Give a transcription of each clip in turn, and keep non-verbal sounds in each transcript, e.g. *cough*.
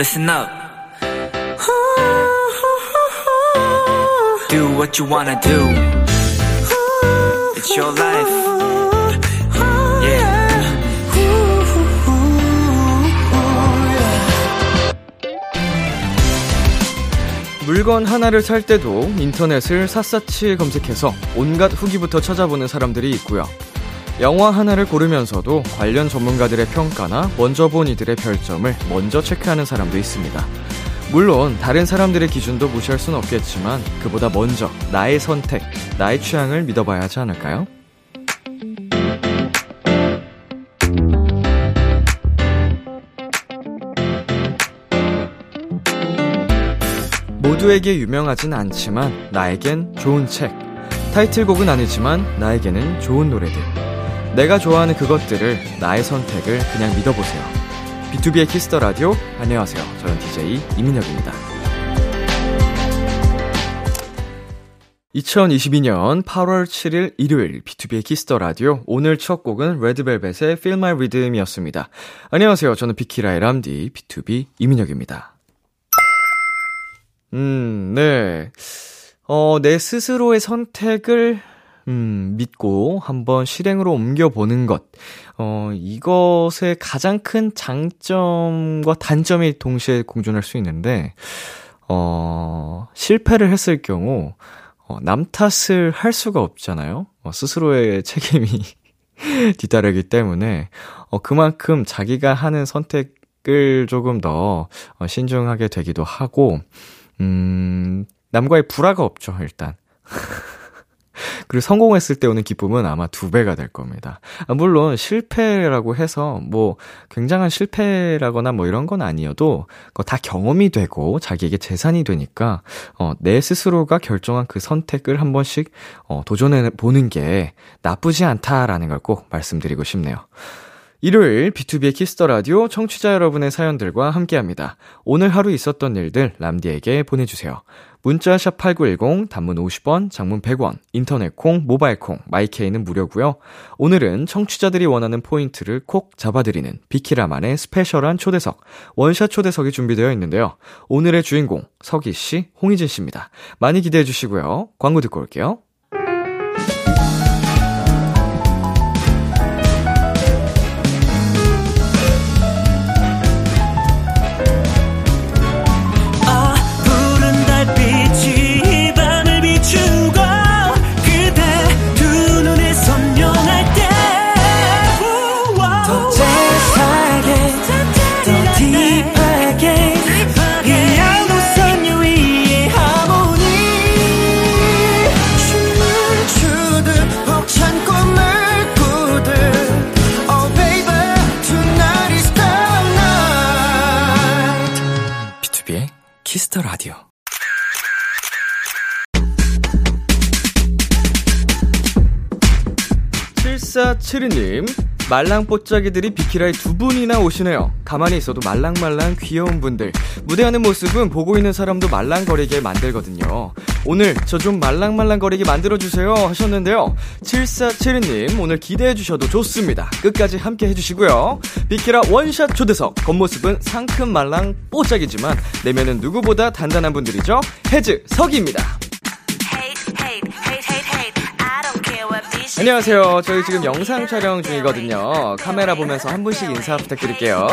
listen up. Do what you wanna do. It's your life. 물건 하나를 살 때도 인터넷을 샅샅이 검색해서 온갖 후기부터 찾아보는 사람들이 있고요. 영화 하나를 고르면서도 관련 전문가들의 평가나 먼저 본 이들의 별점을 먼저 체크하는 사람도 있습니다. 물론 다른 사람들의 기준도 무시할 순 없겠지만 그보다 먼저 나의 선택, 나의 취향을 믿어봐야 하지 않을까요? 모두에게 유명하진 않지만 나에겐 좋은 책. 타이틀곡은 아니지만 나에게는 좋은 노래들. 내가 좋아하는 그것들을 나의 선택을 그냥 믿어보세요. B2B의 키스터 라디오 안녕하세요. 저는 DJ 이민혁입니다. 2022년 8월 7일 일요일 B2B의 키스터 라디오 오늘 첫 곡은 레드벨벳의 Feel My Rhythm이었습니다. 안녕하세요. 저는 비키라의 람디 BTOB 이민혁입니다. 음, 네. 어, 내 스스로의 선택을 음, 믿고 한번 실행으로 옮겨보는 것. 어, 이것의 가장 큰 장점과 단점이 동시에 공존할 수 있는데, 어, 실패를 했을 경우, 어, 남 탓을 할 수가 없잖아요? 어, 스스로의 *laughs* 책임이 뒤따르기 때문에, 어, 그만큼 자기가 하는 선택을 조금 더 어, 신중하게 되기도 하고, 음, 남과의 불화가 없죠, 일단. *laughs* 그리고 성공했을 때 오는 기쁨은 아마 두 배가 될 겁니다. 아, 물론 실패라고 해서 뭐 굉장한 실패라거나 뭐 이런 건 아니어도 그거 다 경험이 되고 자기에게 재산이 되니까 어, 내 스스로가 결정한 그 선택을 한 번씩 어, 도전해 보는 게 나쁘지 않다라는 걸 꼭 말씀드리고 싶네요. 일요일 B2B의 키스터 라디오 청취자 여러분의 사연들과 함께 합니다. 오늘 하루 있었던 일들 람디에게 보내주세요. 문자 샵 8910 단문 50원, 장문 100원, 인터넷 콩, 모바일 콩, 마이케이는 무료고요. 오늘은 청취자들이 원하는 포인트를 콕 잡아드리는 비키라만의 스페셜한 초대석, 원샷 초대석이 준비되어 있는데요. 오늘의 주인공 서기 씨, 홍의진 씨입니다. 많이 기대해 주시고요. 광고 듣고 올게요. Kiss the Radio. 7472님, 말랑뽀짝이들이 비키라에 두 분이나 오시네요. 가만히 있어도 말랑말랑 귀여운 분들. 무대하는 모습은 보고 있는 사람도 말랑거리게 만들거든요. 오늘 저 좀 말랑말랑거리게 만들어주세요 하셨는데요. 7472님, 오늘 기대해주셔도 좋습니다. 끝까지 함께 해주시고요. 비키라 원샷 초대석. 겉모습은 상큼 말랑 뽀짝이지만, 내면은 누구보다 단단한 분들이죠. 해즈 석입니다. 안녕하세요. 저희 지금 영상 촬영 중이거든요. 카메라 보면서 한 분씩 인사 부탁드릴게요.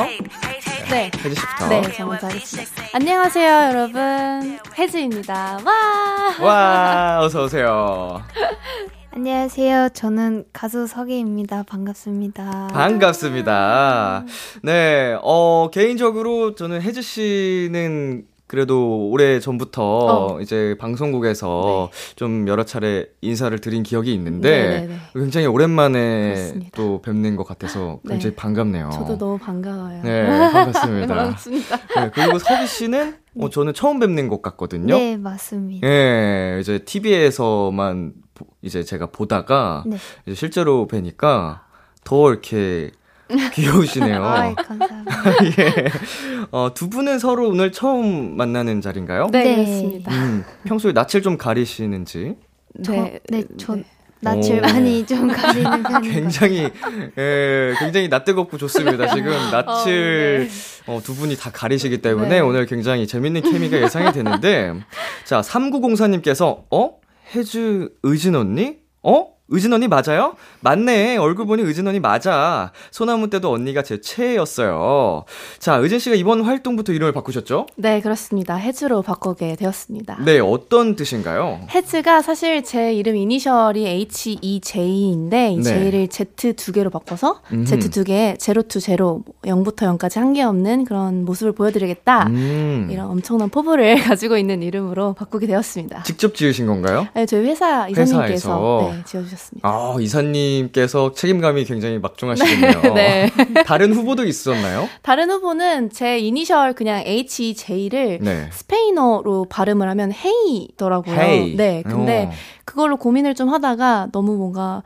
네. 혜지 씨부터. 네, 저 먼저 하겠습니다. 안녕하세요, 여러분. 혜지입니다. 와! 와, 어서 오세요. *laughs* 안녕하세요. 저는 가수 석희입니다. 반갑습니다. 반갑습니다. 네, 어, 개인적으로 저는 혜지 씨는 그래도 오래 전부터 어. 이제 방송국에서 좀 여러 차례 인사를 드린 기억이 있는데 네네네. 굉장히 오랜만에 그렇습니다. 또 뵙는 것 같아서 네. 굉장히 반갑네요. 저도 너무 반가워요. 네, *laughs* 반갑습니다. 반갑습니다. 네, 그리고 석희 씨는 어, 저는 처음 뵙는 것 같거든요. 네, 맞습니다. 예, 이제 TV에서만 이제 제가 보다가 네. 이제 실제로 뵈니까 더 이렇게 *laughs* 귀여우시네요. 아이, 감사합니다. *laughs* 예. 어, 두 분은 서로 오늘 처음 만나는 자리인가요? 네, 네. 그렇습니다. 음, 평소에 낯을 좀 가리시는지. 저, 네, 네, 저, 낯을 오. 많이 좀 가리는 편이에요. 굉장히 예, 굉장히 낯뜨겁고 좋습니다. *laughs* 지금 낯을 어, 어, 두 분이 다 가리시기 때문에 네. 오늘 굉장히 재밌는 케미가 예상이 되는데 자 3904님께서 어 헤즈 의진 언니 어 의진 언니 맞아요? 맞네. 얼굴 보니 의진 언니 맞아. 소나무 때도 언니가 제 최애였어요. 자, 의진 씨가 이번 활동부터 이름을 바꾸셨죠? 네, 그렇습니다. 헤즈로 바꾸게 되었습니다. 네, 어떤 뜻인가요? 헤즈가 사실 제 이름 이니셜이 H-E-J인데 이 네. J를 Z 두 개로 바꿔서 음흠. Z 두 개, zero to zero, 0부터 0까지 한계 없는 그런 모습을 보여드리겠다. 음, 이런 엄청난 포부를 *laughs* 가지고 있는 이름으로 바꾸게 되었습니다. 직접 지으신 건가요? 네, 저희 회사 이사님께서. 네, 지어주셨습니다. 아, 이사님 께서 책임감이 굉장히 막중하시군요. 네. *laughs* 다른 후보도 있었나요? 다른 후보는 제 이니셜 그냥 H-J를 네. 스페인어로 발음을 하면 헤이더라고요. 헤이. 네, 근데 어. 그걸로 고민을 좀 하다가 너무 뭔가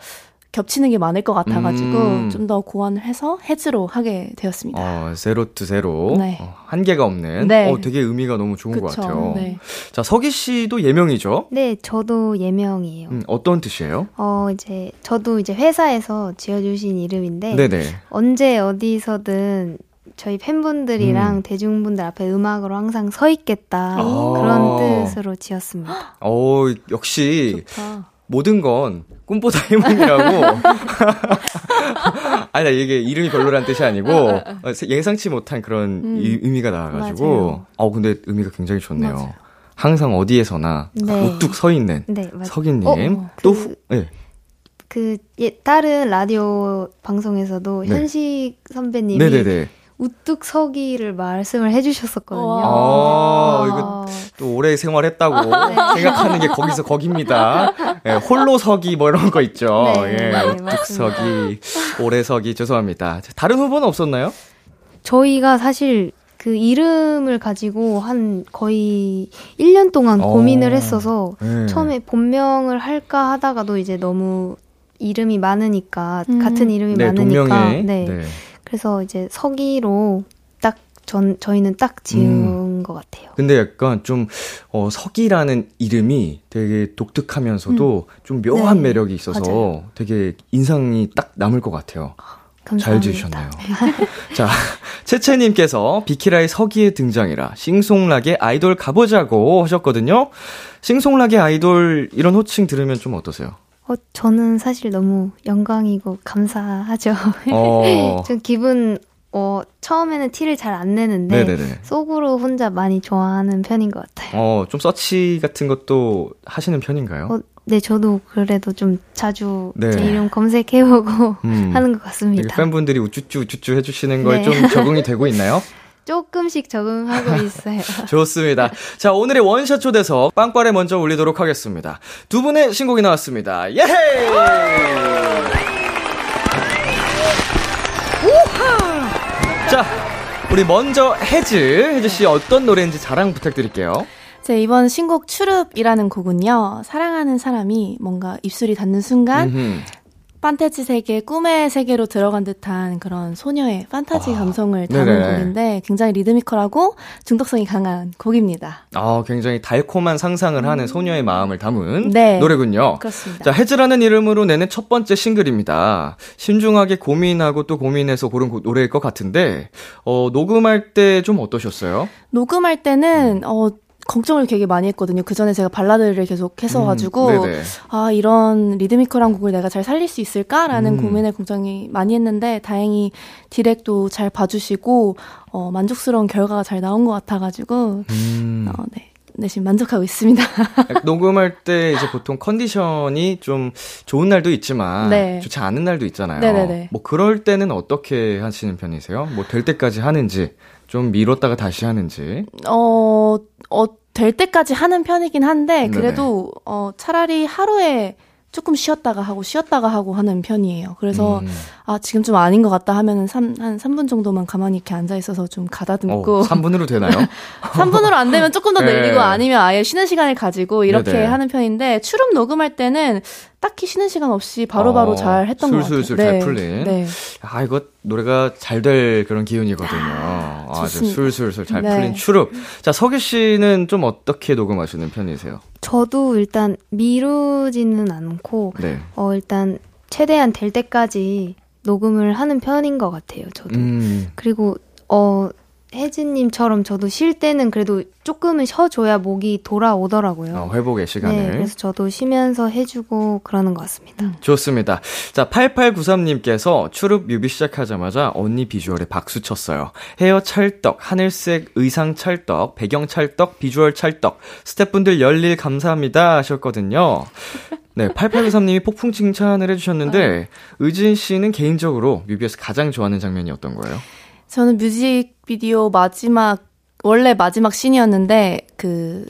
겹치는 게 많을 것 같아가지고 음. 좀더 고안을 해서 해즈로 하게 되었습니다. 어, zero to zero. 네. 어, 한계가 없는. 네. 어, 되게 의미가 너무 좋은 것 그쵸. 같아요. 네. 자, 서기 씨도 예명이죠? 네, 저도 예명이에요. 음, 어떤 뜻이에요? 어, 이제, 저도 이제 회사에서 지어주신 이름인데, 네네. 언제 어디서든 저희 팬분들이랑 음. 대중분들 앞에 음악으로 항상 서 있겠다. 아. 그런 뜻으로 지었습니다. 어, 역시 좋다. 모든 건 꿈보다 해몽이라고. 아니, 나 이게 이름이 별로란 뜻이 아니고, 어, 예상치 못한 그런 음. 이- 의미가 나와가지고. 어, 근데 의미가 굉장히 좋네요. 맞아요. 항상 어디에서나 네. 우뚝 서 있는 네. 서기님. 어, 또, 그- 후, 네. 그, 예, 다른 라디오 방송에서도 네. 현식 선배님이 네네네. 우뚝 서기를 말씀을 해주셨었거든요. 아, 네. 이거 또 오래 생활했다고 *laughs* 네. 생각하는 게 거기서 거깁니다. 예, 홀로 서기 뭐 이런 거 있죠. 네, 예, 네, 우뚝 맞습니다. 서기, 오래 서기 죄송합니다. 다른 후보는 없었나요? 저희가 사실 그 이름을 가지고 한 거의 1년 동안 어. 고민을 했어서 네. 처음에 본명을 할까 하다가도 이제 너무 이름이 많으니까 음. 같은 이름이 네, 많으니까 동명의 네. 네. 그래서 이제 서기로 딱 전 저희는 딱 지은 음. 것 같아요. 근데 약간 좀 어, 서기라는 이름이 되게 독특하면서도 좀 묘한 네, 매력이 있어서 맞아요. 되게 인상이 딱 남을 것 같아요. 감사합니다. 잘 지으셨네요. *laughs* 자, 채채님께서 비키라의 서기의 등장이라 싱송락의 아이돌 가보자고 하셨거든요. 싱송락의 아이돌 이런 호칭 들으면 좀 어떠세요? 어, 저는 사실 너무 영광이고 감사하죠. 어, *laughs* 전 기분 어 처음에는 티를 잘 안 내는데 네네네. 속으로 혼자 많이 좋아하는 편인 것 같아요. 어, 좀 서치 같은 것도 하시는 편인가요? 어, 네, 저도 그래도 좀 자주 네. 제 이름 검색해보고 음. *laughs* 하는 것 같습니다. 팬분들이 우쭈쭈 우쭈쭈 해주시는 거에 네. 좀 적응이 되고 있나요? *laughs* 조금씩 적응하고 *laughs* 있어요. 좋습니다. 자, 오늘의 원샷 초대석 빵빠레 먼저 올리도록 하겠습니다. 두 분의 신곡이 나왔습니다. 예헤이! 우하! 자, 우리 먼저 해즈, 해즈 씨 어떤 노래인지 자랑 부탁드릴게요. 제 이번 신곡 추룹이라는 곡은요, 사랑하는 사람이 뭔가 입술이 닿는 순간. 판타지 세계, 꿈의 세계로 들어간 듯한 그런 소녀의 판타지 아, 감성을 담은 네네. 곡인데, 굉장히 리드미컬하고 중독성이 강한 곡입니다. 아, 굉장히 달콤한 상상을 하는 소녀의 마음을 담은 네. 노래군요. 그렇습니다. 자, 해즈라는 이름으로 내는 첫 번째 싱글입니다. 신중하게 고민하고 또 고민해서 고른 고- 노래일 것 같은데, 어, 녹음할 때 좀 어떠셨어요? 녹음할 음. 때는, 어, 걱정을 되게 많이 했거든요. 그 전에 제가 발라드를 계속 했어가지고, 음. 아, 이런 리드미컬한 곡을 내가 잘 살릴 수 있을까라는 음. 고민을 굉장히 많이 했는데, 다행히 디렉도 잘 봐주시고, 어, 만족스러운 결과가 잘 나온 것 같아가지고, 음. 어, 네. 네, 지금 만족하고 있습니다. *laughs* 녹음할 때 이제 보통 컨디션이 좀 좋은 날도 있지만 네. 좋지 않은 날도 있잖아요. 네네네. 뭐 그럴 때는 어떻게 하시는 편이세요? 뭐 될 때까지 하는지 좀 미뤘다가 다시 하는지. 어, 어, 될 때까지 하는 편이긴 한데, 네네. 그래도, 어, 차라리 하루에 조금 쉬었다가 하고 쉬었다가 하고 하는 편이에요. 그래서, 음. 아, 지금 좀 아닌 것 같다 하면은 3, 한 3분 정도만 가만히 이렇게 앉아 있어서 좀 가다듬고, 어, 3분으로 되나요? *laughs* 3분으로 안 되면 조금 더 네. 늘리고 아니면 아예 쉬는 시간을 가지고 이렇게 네네. 하는 편인데, 추름 녹음할 때는 딱히 쉬는 시간 없이 바로바로 어, 잘 했던 것 같아요. 술술술 잘 풀린. 네. 아, 이거 노래가 잘 될 그런 기운이거든요. 아주 좋습니다. 술술술 잘 네. 풀린 추룹. 자, 서기 씨는 좀 어떻게 녹음하시는 편이세요? 저도 일단 미루지는 않고 네. 어 일단 최대한 될 때까지 녹음을 하는 편인 것 같아요. 저도. 음, 그리고 어 혜진님처럼 저도 쉴 때는 그래도 조금은 쉬어줘야 목이 돌아오더라고요. 어, 회복의 시간을. 네, 그래서 저도 쉬면서 해주고 그러는 것 같습니다. 좋습니다. 자, 8893님께서 추룹 뮤비 시작하자마자 언니 비주얼에 박수 쳤어요. 헤어 찰떡, 하늘색 의상 찰떡, 배경 찰떡, 비주얼 찰떡. 스태프분들 열일 감사합니다 하셨거든요. 네, 8893님이 폭풍 칭찬을 해주셨는데, 의진 씨는 개인적으로 뮤비에서 가장 좋아하는 장면이 어떤 거예요? 저는 뮤직비디오 마지막 원래 마지막 씬이었는데 그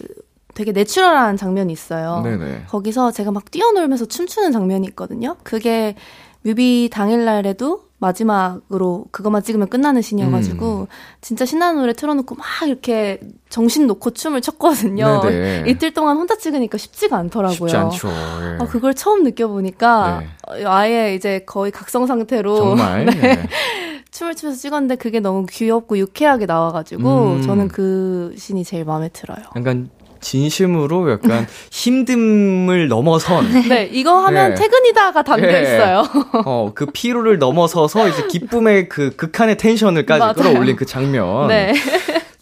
되게 내추럴한 장면이 있어요. 네네. 거기서 제가 막 뛰어놀면서 춤추는 장면이 있거든요. 그게 뮤비 당일날에도 마지막으로 그것만 찍으면 끝나는 씬이어가지고 음. 진짜 신나는 노래 틀어놓고 막 이렇게 정신 놓고 춤을 췄거든요. 네네. 이틀 동안 혼자 찍으니까 쉽지가 않더라고요. 쉽지 않죠. 예. 아, 그걸 처음 느껴보니까 네. 어, 아예 이제 거의 각성 상태로 정말. *laughs* 네. 네. 춤을 추면서 찍었는데 그게 너무 귀엽고 유쾌하게 나와가지고 음. 저는 그 씬이 제일 마음에 들어요. 약간 진심으로 약간 *laughs* 힘듦을 넘어선 *laughs* 네, 이거 하면 네. 퇴근이다가 담겨 네. 있어요. 어, 그 피로를 넘어서서 이제 기쁨의 그 극한의 텐션을까지 맞아요. 끌어올린 그 장면. 네.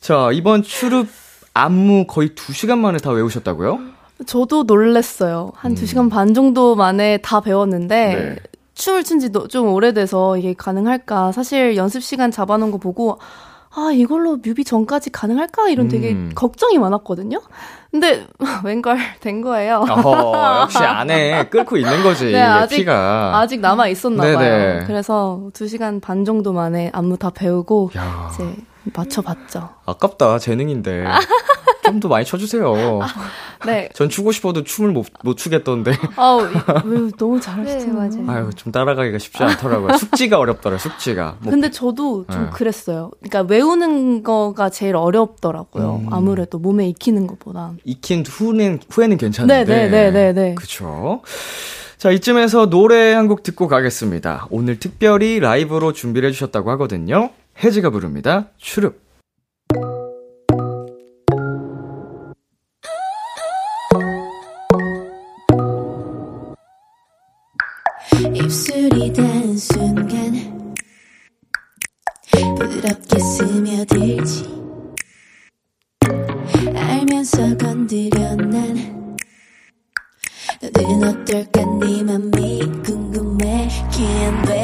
자, 이번 추룹 안무 거의 2 시간 만에 다 외우셨다고요? 저도 놀랬어요. 한 음. 두 시간 반 정도 만에 다 배웠는데 네. 춤을 춘 지 좀 오래돼서 이게 가능할까? 사실 연습 시간 잡아놓은 거 보고 아 이걸로 뮤비 전까지 가능할까? 이런 되게 음. 걱정이 많았거든요. 근데 *laughs* 웬걸 된 거예요. 어허, 역시 안에 끓고 있는 거지, 네, 아직- 피가. 아직 남아 있었나 네네. 봐요. 그래서 두 시간 반 정도 만에 안무 다 배우고 야, 이제 맞춰봤죠. 아깝다, 재능인데. 좀 더 많이 쳐주세요. 네. 전 추고 싶어도 춤을 못, 못 추겠던데. 아우 이- 너무 잘하시잖아요. 네, 맞아요. 아유, 좀 따라가기가 쉽지 않더라고요. 숙지가 어렵더라, 숙지가. 뭐, 근데 저도 좀 네. 그랬어요. 그러니까 외우는 거가 제일 어렵더라고요. 음. 아무래도 몸에 익히는 것보다. 익힌 후는, 후에는 괜찮은데. 네네네네네. 그쵸. 자, 이쯤에서 노래 한 곡 듣고 가겠습니다. 오늘 특별히 라이브로 준비를 해주셨다고 하거든요. 혜지가 부릅니다. 추룹. 입술이 닿은 순간 부드럽게 스며들지 알면서 건드려 난 너는 어떨까 네 맘이 궁금해 Can't wait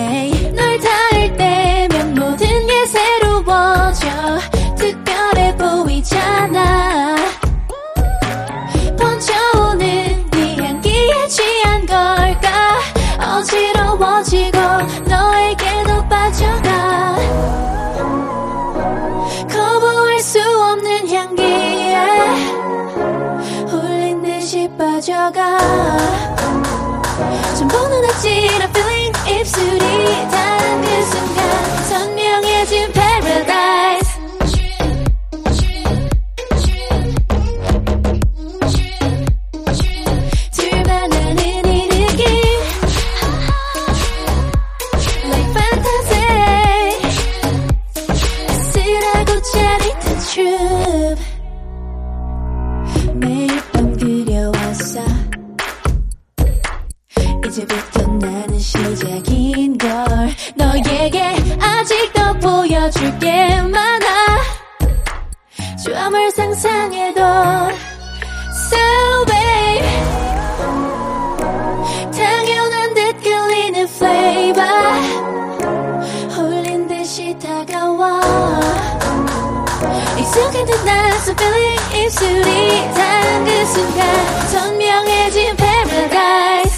입술이 닿 듯 낯선 feeling 입술이 닿은 그 순간 선명해진 paradise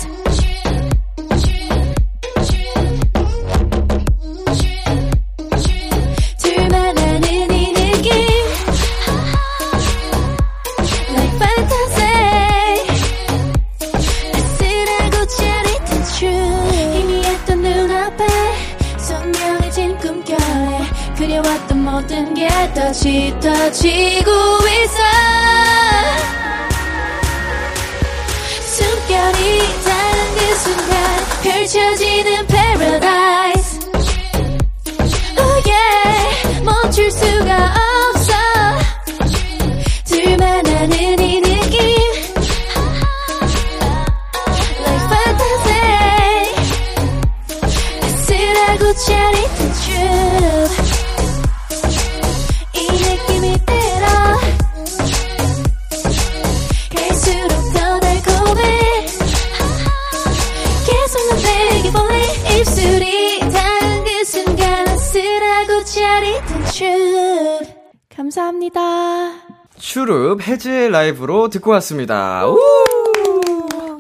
라이브로 듣고 왔습니다. 우!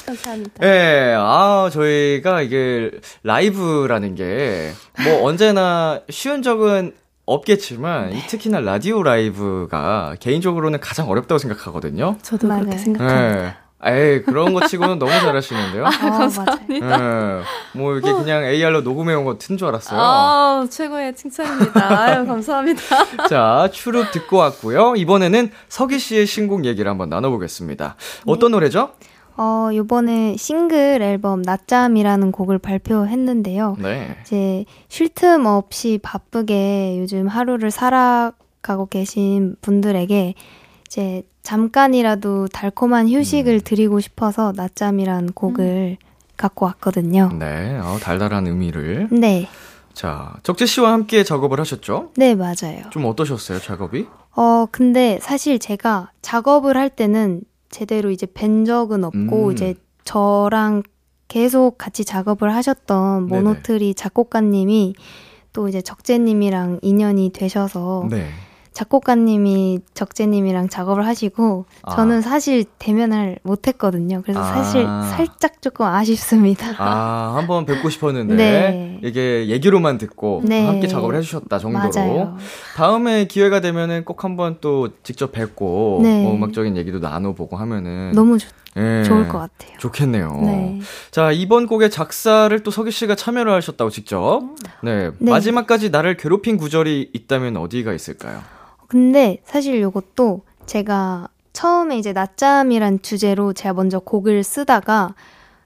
감사합니다. 예, 아, 저희가 이게 라이브라는 게 뭐 언제나 쉬운 적은 없겠지만 이 특히나 라디오 라이브가 개인적으로는 가장 어렵다고 생각하거든요. 저도 그렇게. 생각합니다. 예. 에이, 그런 거 치고는 너무 잘하시는데요. 어, *laughs* 맞아요. 예. 뭐 이렇게 그냥 AR로 녹음해 온 거 튼 줄 알았어요. 아, 최고의 칭찬입니다. 아유, 감사합니다. *laughs* 자, 추룹 듣고 왔고요. 이번에는 서기 씨의 신곡 얘기를 한번 나눠보겠습니다. 어떤 노래죠? 어, 요번에 싱글 앨범 낮잠이라는 곡을 발표했는데요. 네. 이제 쉴 틈 없이 바쁘게 요즘 하루를 살아가고 계신 분들에게 이제 잠깐이라도 달콤한 휴식을 드리고 싶어서 낮잠이라는 곡을 갖고 왔거든요. 네, 어, 달달한 의미를. 네. 자, 적재 씨와 함께 작업을 하셨죠? 네, 맞아요. 좀 어떠셨어요, 작업이? 어, 근데 사실 제가 작업을 할 때는 제대로 이제 뵌 적은 없고, 음. 이제 저랑 계속 같이 작업을 하셨던. 모노트리 작곡가님이 또 이제 적재님이랑 인연이 되셔서 네. 작곡가님이 적재님이랑 작업을 하시고 아. 저는 사실 대면을 못했거든요. 그래서 아. 사실 살짝 조금 아쉽습니다. 아, 한번 뵙고 싶었는데, 네. 이게 얘기로만 듣고 네. 함께 작업을 해주셨다 정도로. 맞아요. 다음에 기회가 되면은 꼭 한번 또 직접 뵙고, 네. 뭐 음악적인 얘기도 나눠보고 하면은. 너무 좋, 예, 좋을 것 같아요. 좋겠네요. 네. 자, 이번 곡의 작사를 또 서기 씨가 참여를 하셨다고 직접. 네. 네. 마지막까지 나를 괴롭힌 구절이 있다면 어디가 있을까요? 근데 사실 요것도 제가 처음에 이제 낮잠이란 주제로 제가 먼저 곡을 쓰다가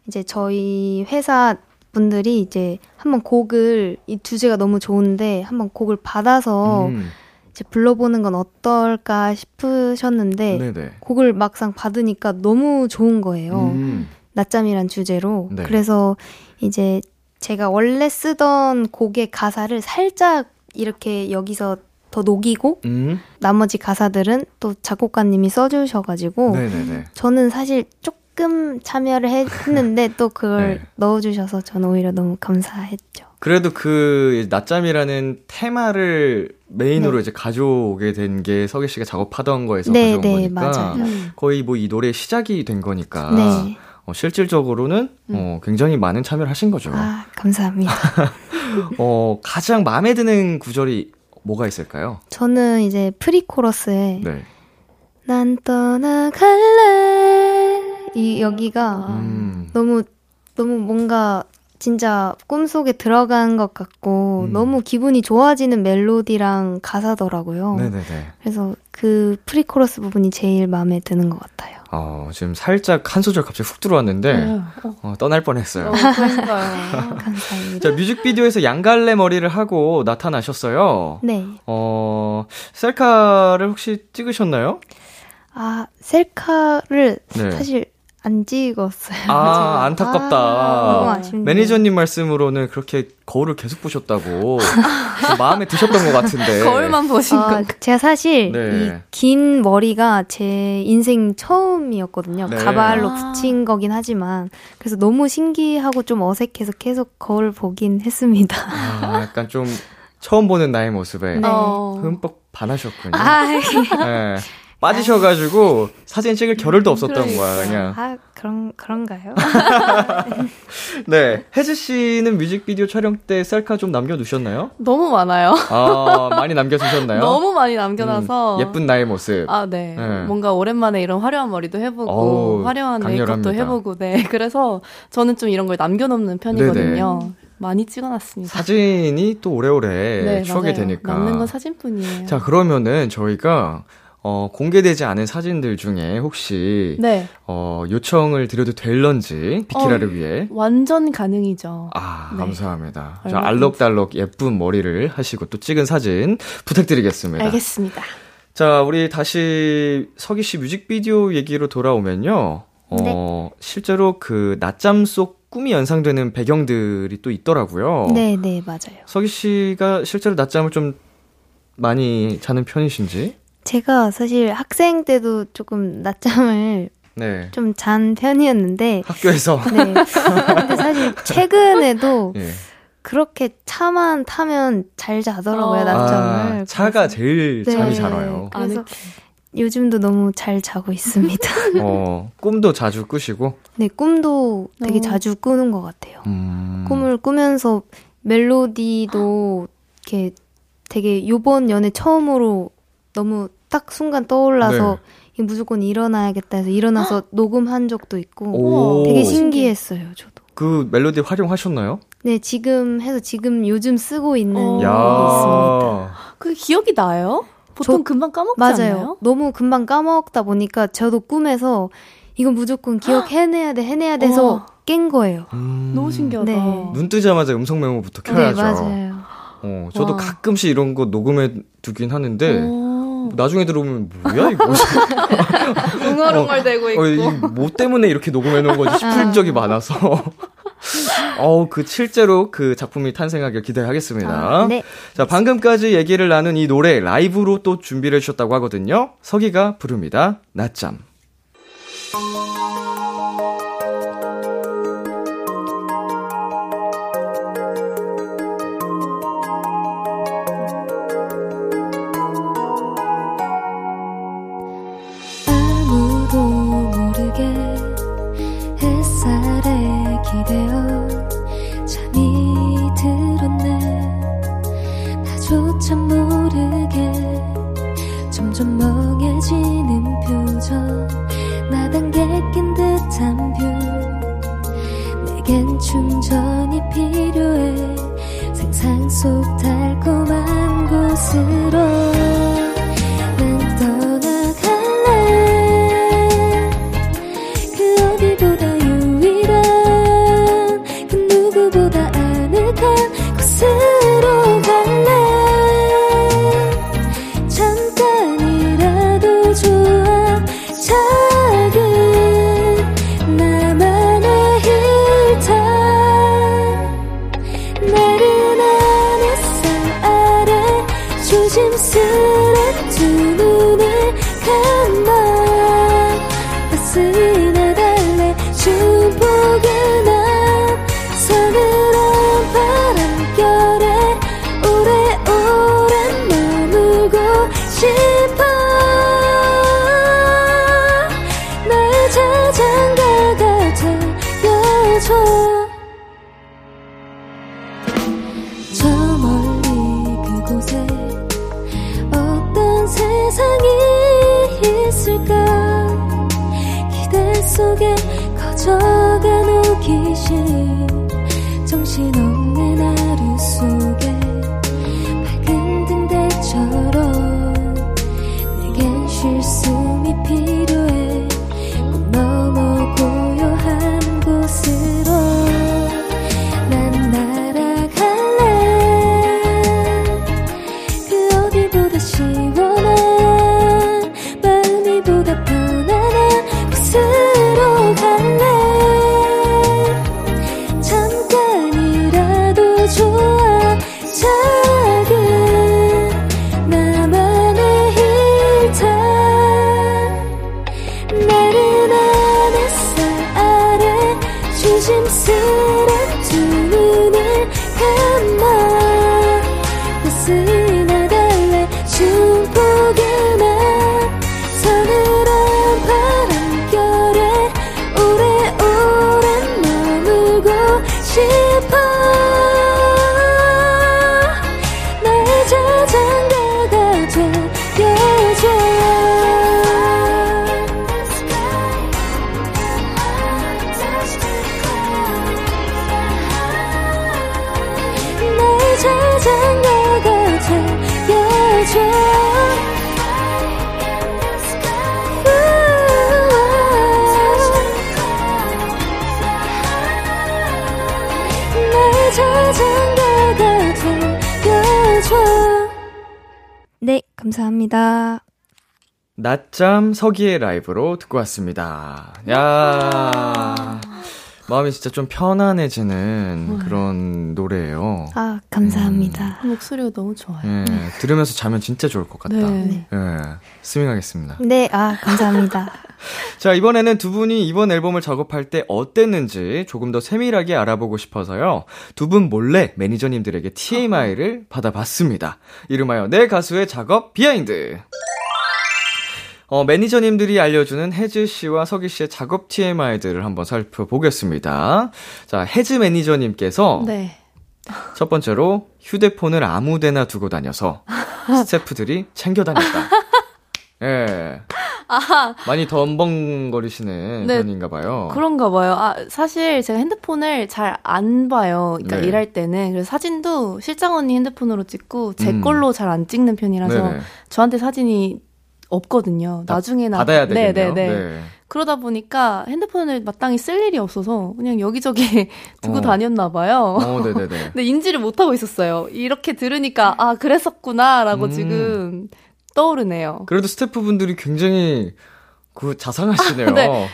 이제 저희 회사 분들이 이제 한번 곡을 이 주제가 너무 좋은데 한번 곡을 받아서 음, 이제 불러보는 건 어떨까 싶으셨는데 네네. 곡을 막상 받으니까 너무 좋은 거예요. 음, 낮잠이란 주제로. 네. 그래서 이제 제가 원래 쓰던 곡의 가사를 살짝 이렇게 여기서 더 녹이고 음, 나머지 가사들은 또 작곡가님이 써주셔가지고 네네네. 저는 사실 조금 참여를 했는데 또 그걸 *laughs* 네. 넣어주셔서 저는 오히려 너무 감사했죠. 그래도 그 낮잠이라는 테마를 메인으로 네. 이제 가져오게 된 게 서기 씨가 작업하던 거에서 네, 가져온 네, 거니까 맞아요. 거의 뭐 이 노래의 시작이 된 거니까 네. 어, 실질적으로는 어, 굉장히 많은 참여를 하신 거죠. 아 감사합니다. *laughs* 어, 가장 마음에 드는 구절이 뭐가 있을까요? 저는 이제 프리코러스에 네. 난 떠나갈래 이 여기가 음, 너무 너무 뭔가 진짜 꿈속에 들어간 것 같고 음. 너무 기분이 좋아지는 멜로디랑 가사더라고요. 네네네. 그래서 그 pre-chorus 부분이 제일 마음에 드는 것 같아요. 어, 지금 살짝 한 소절 갑자기 훅 들어왔는데 어, 떠날 뻔했어요. 어. *laughs* 감사합니다. 자, 뮤직비디오에서 양갈래 머리를 하고 나타나셨어요. 네. 어, 셀카를 혹시 찍으셨나요? 아, 셀카를 네. 사실 안 찍었어요. 아, *laughs* 안타깝다. 아, 너무 아쉽네요. 매니저님 말씀으로는 그렇게 거울을 계속 보셨다고 좀 마음에 드셨던 것 같은데. *laughs* 거울만 보신 아, 건. 제가 사실 네. 이긴 머리가 제 인생 처음이었거든요. 네. 가발로 아. 붙인 거긴 하지만 그래서 너무 신기하고 좀 어색해서 계속 거울 보긴 했습니다. 아, 약간 좀 처음 보는 나의 모습에 네. 어. 흠뻑 반하셨군요. 아, 네. 빠지셔가지고 사진 찍을 겨를도 없었던 거야, 그냥. 아 그런 그런가요? *laughs* 네. 혜지 씨는 뮤직비디오 촬영 때 셀카 좀 남겨두셨나요? 너무 많아요. 아, 많이 남겨두셨나요? 너무 많이 남겨놔서. 음, 예쁜 나의 모습. 아, 네. 네. 뭔가 오랜만에 이런 화려한 머리도 해보고, 어우, 화려한 강렬합니다. 메이크업도 해보고, 네. *laughs* 그래서 저는 좀 이런 걸 남겨놓는 편이거든요. 많이 찍어놨습니다. 사진이 또 오래오래 네, 추억이 맞아요. 되니까. 남는 건 사진뿐이에요. 자, 그러면은 저희가 어, 공개되지 않은 사진들 중에 혹시 네. 어, 요청을 드려도 될런지 비키라를 어, 위해 완전 가능이죠. 아, 네. 감사합니다. 저 얼마든지. 알록달록 예쁜 머리를 하시고 또 찍은 사진 부탁드리겠습니다. 알겠습니다. 자, 우리 다시 서기 씨 뮤직비디오 얘기로 돌아오면요. 어, 네. 실제로 그 낮잠 속 꿈이 연상되는 배경들이 또 있더라고요. 네, 네, 맞아요. 서기 씨가 실제로 낮잠을 좀 많이 자는 편이신지? 제가 사실 학생 때도 조금 낮잠을 네. 좀 잔 편이었는데, 학교에서. 네. 근데 사실 *laughs* 최근에도 예. 그렇게 차만 타면 잘 자더라고요, 어. 낮잠을. 아, 차가 그래서- 제일 네. 잠이 잘 와요. 그래서 아늑해. 요즘도 너무 잘 자고 있습니다. *laughs* 어, 꿈도 자주 꾸시고. 네, 꿈도 되게 어. 자주 꾸는 것 같아요. 음. 꿈을 꾸면서 멜로디도 이렇게 되게 요번 연애 처음으로 너무 딱 순간 떠올라서 네. 무조건 일어나야겠다 해서 일어나서 녹음한 적도 있고 오. 되게 신기했어요, 저도. 그 멜로디 활용하셨나요? 네, 지금 해서 지금 요즘 쓰고 있는 어. 게 야. 있습니다. 그 기억이 나요? 보통 저- 금방 까먹지 맞아요. 않나요? 너무 금방 까먹다 보니까 저도 꿈에서 이건 무조건 기억해내야 돼, 해내야 돼서 우와. 깬 거예요. 음. 너무 신기하다. 네. 눈 뜨자마자 음성 메모부터 네, 켜야죠. 맞아요. 어, 저도 와. 가끔씩 이런 거 녹음해 두긴 하는데 오. 나중에 들어보면 뭐야 이거? *laughs* 웅얼웅얼대고 있고. 어, 이뭐 때문에 이렇게 녹음해 놓은 거지 싶은 아. 적이 많아서. *laughs* 어, 그 실제로 그 작품이 탄생하길 기대하겠습니다. 아, 네. 자, 방금까지 얘기를 나눈 이 노래 라이브로 또 준비를 해주셨다고 하거든요. 서기가 부릅니다. 낮잠. 낮잠 서기의 라이브로 듣고 왔습니다. 야 마음이 진짜 좀 편안해지는 그런 노래예요. 아, 감사합니다. 목소리가 너무 좋아요. 예, 들으면서 자면 진짜 좋을 것 같다. 네. 예, 스밍하겠습니다. 네, 아, 감사합니다. *laughs* 자, 이번에는 두 분이 이번 앨범을 작업할 때 어땠는지 조금 더 세밀하게 알아보고 싶어서요. 두 분 몰래 매니저님들에게 TMI를 받아봤습니다. 이름하여 내 가수의 작업 behind. 어, 매니저님들이 알려주는 헤즈 씨와 서기 씨의 작업 TMI들을 한번 살펴보겠습니다. 자, 헤즈 매니저님께서 네. 첫 번째로 휴대폰을 아무데나 두고 다녀서 스태프들이 챙겨 다녔다. *laughs* 예. 많이 덤벙거리시는 네, 편인가 봐요. 그런가 봐요. 아, 사실 제가 핸드폰을 잘 안 봐요. 그러니까 네. 일할 때는. 그래서 사진도 실장 언니 핸드폰으로 찍고 제 음. 걸로 잘안 찍는 편이라서 네네. 저한테 사진이 없거든요. 나중에나 받아야 되겠네요. 네네네. 네. 그러다 보니까 핸드폰을 마땅히 쓸 일이 없어서 그냥 여기저기 *laughs* 두고 어. 다녔나 봐요. 어, 네네네. *laughs* 근데 인지를 못 하고 있었어요. 이렇게 들으니까 아 그랬었구나라고 음. 지금 떠오르네요. 그래도 스태프분들이 굉장히 그 자상하시네요. *laughs* 네.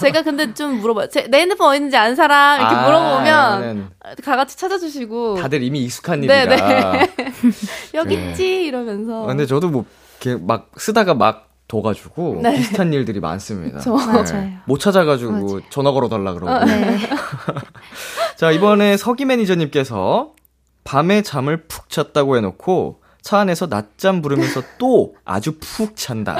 제가 근데 좀 물어봐요. 제, 내 핸드폰 있는지 아는 사람 이렇게 아, 물어보면 다 같이 찾아주시고 다들 이미 익숙한 네, 일이라. 여기 네. 있지 이러면서. 아, 근데 저도 뭐 이렇게 막 쓰다가 막 둬가지고 *laughs* 네. 비슷한 일들이 많습니다. 저- 맞아요. 못 찾아가지고 맞아요. 전화 걸어 달라 그러고. 네. *laughs* 자, 이번에 서기 매니저님께서 밤에 잠을 푹 잤다고 해놓고 차 안에서 낮잠 부르면서 *laughs* 또 아주 푹 잔다.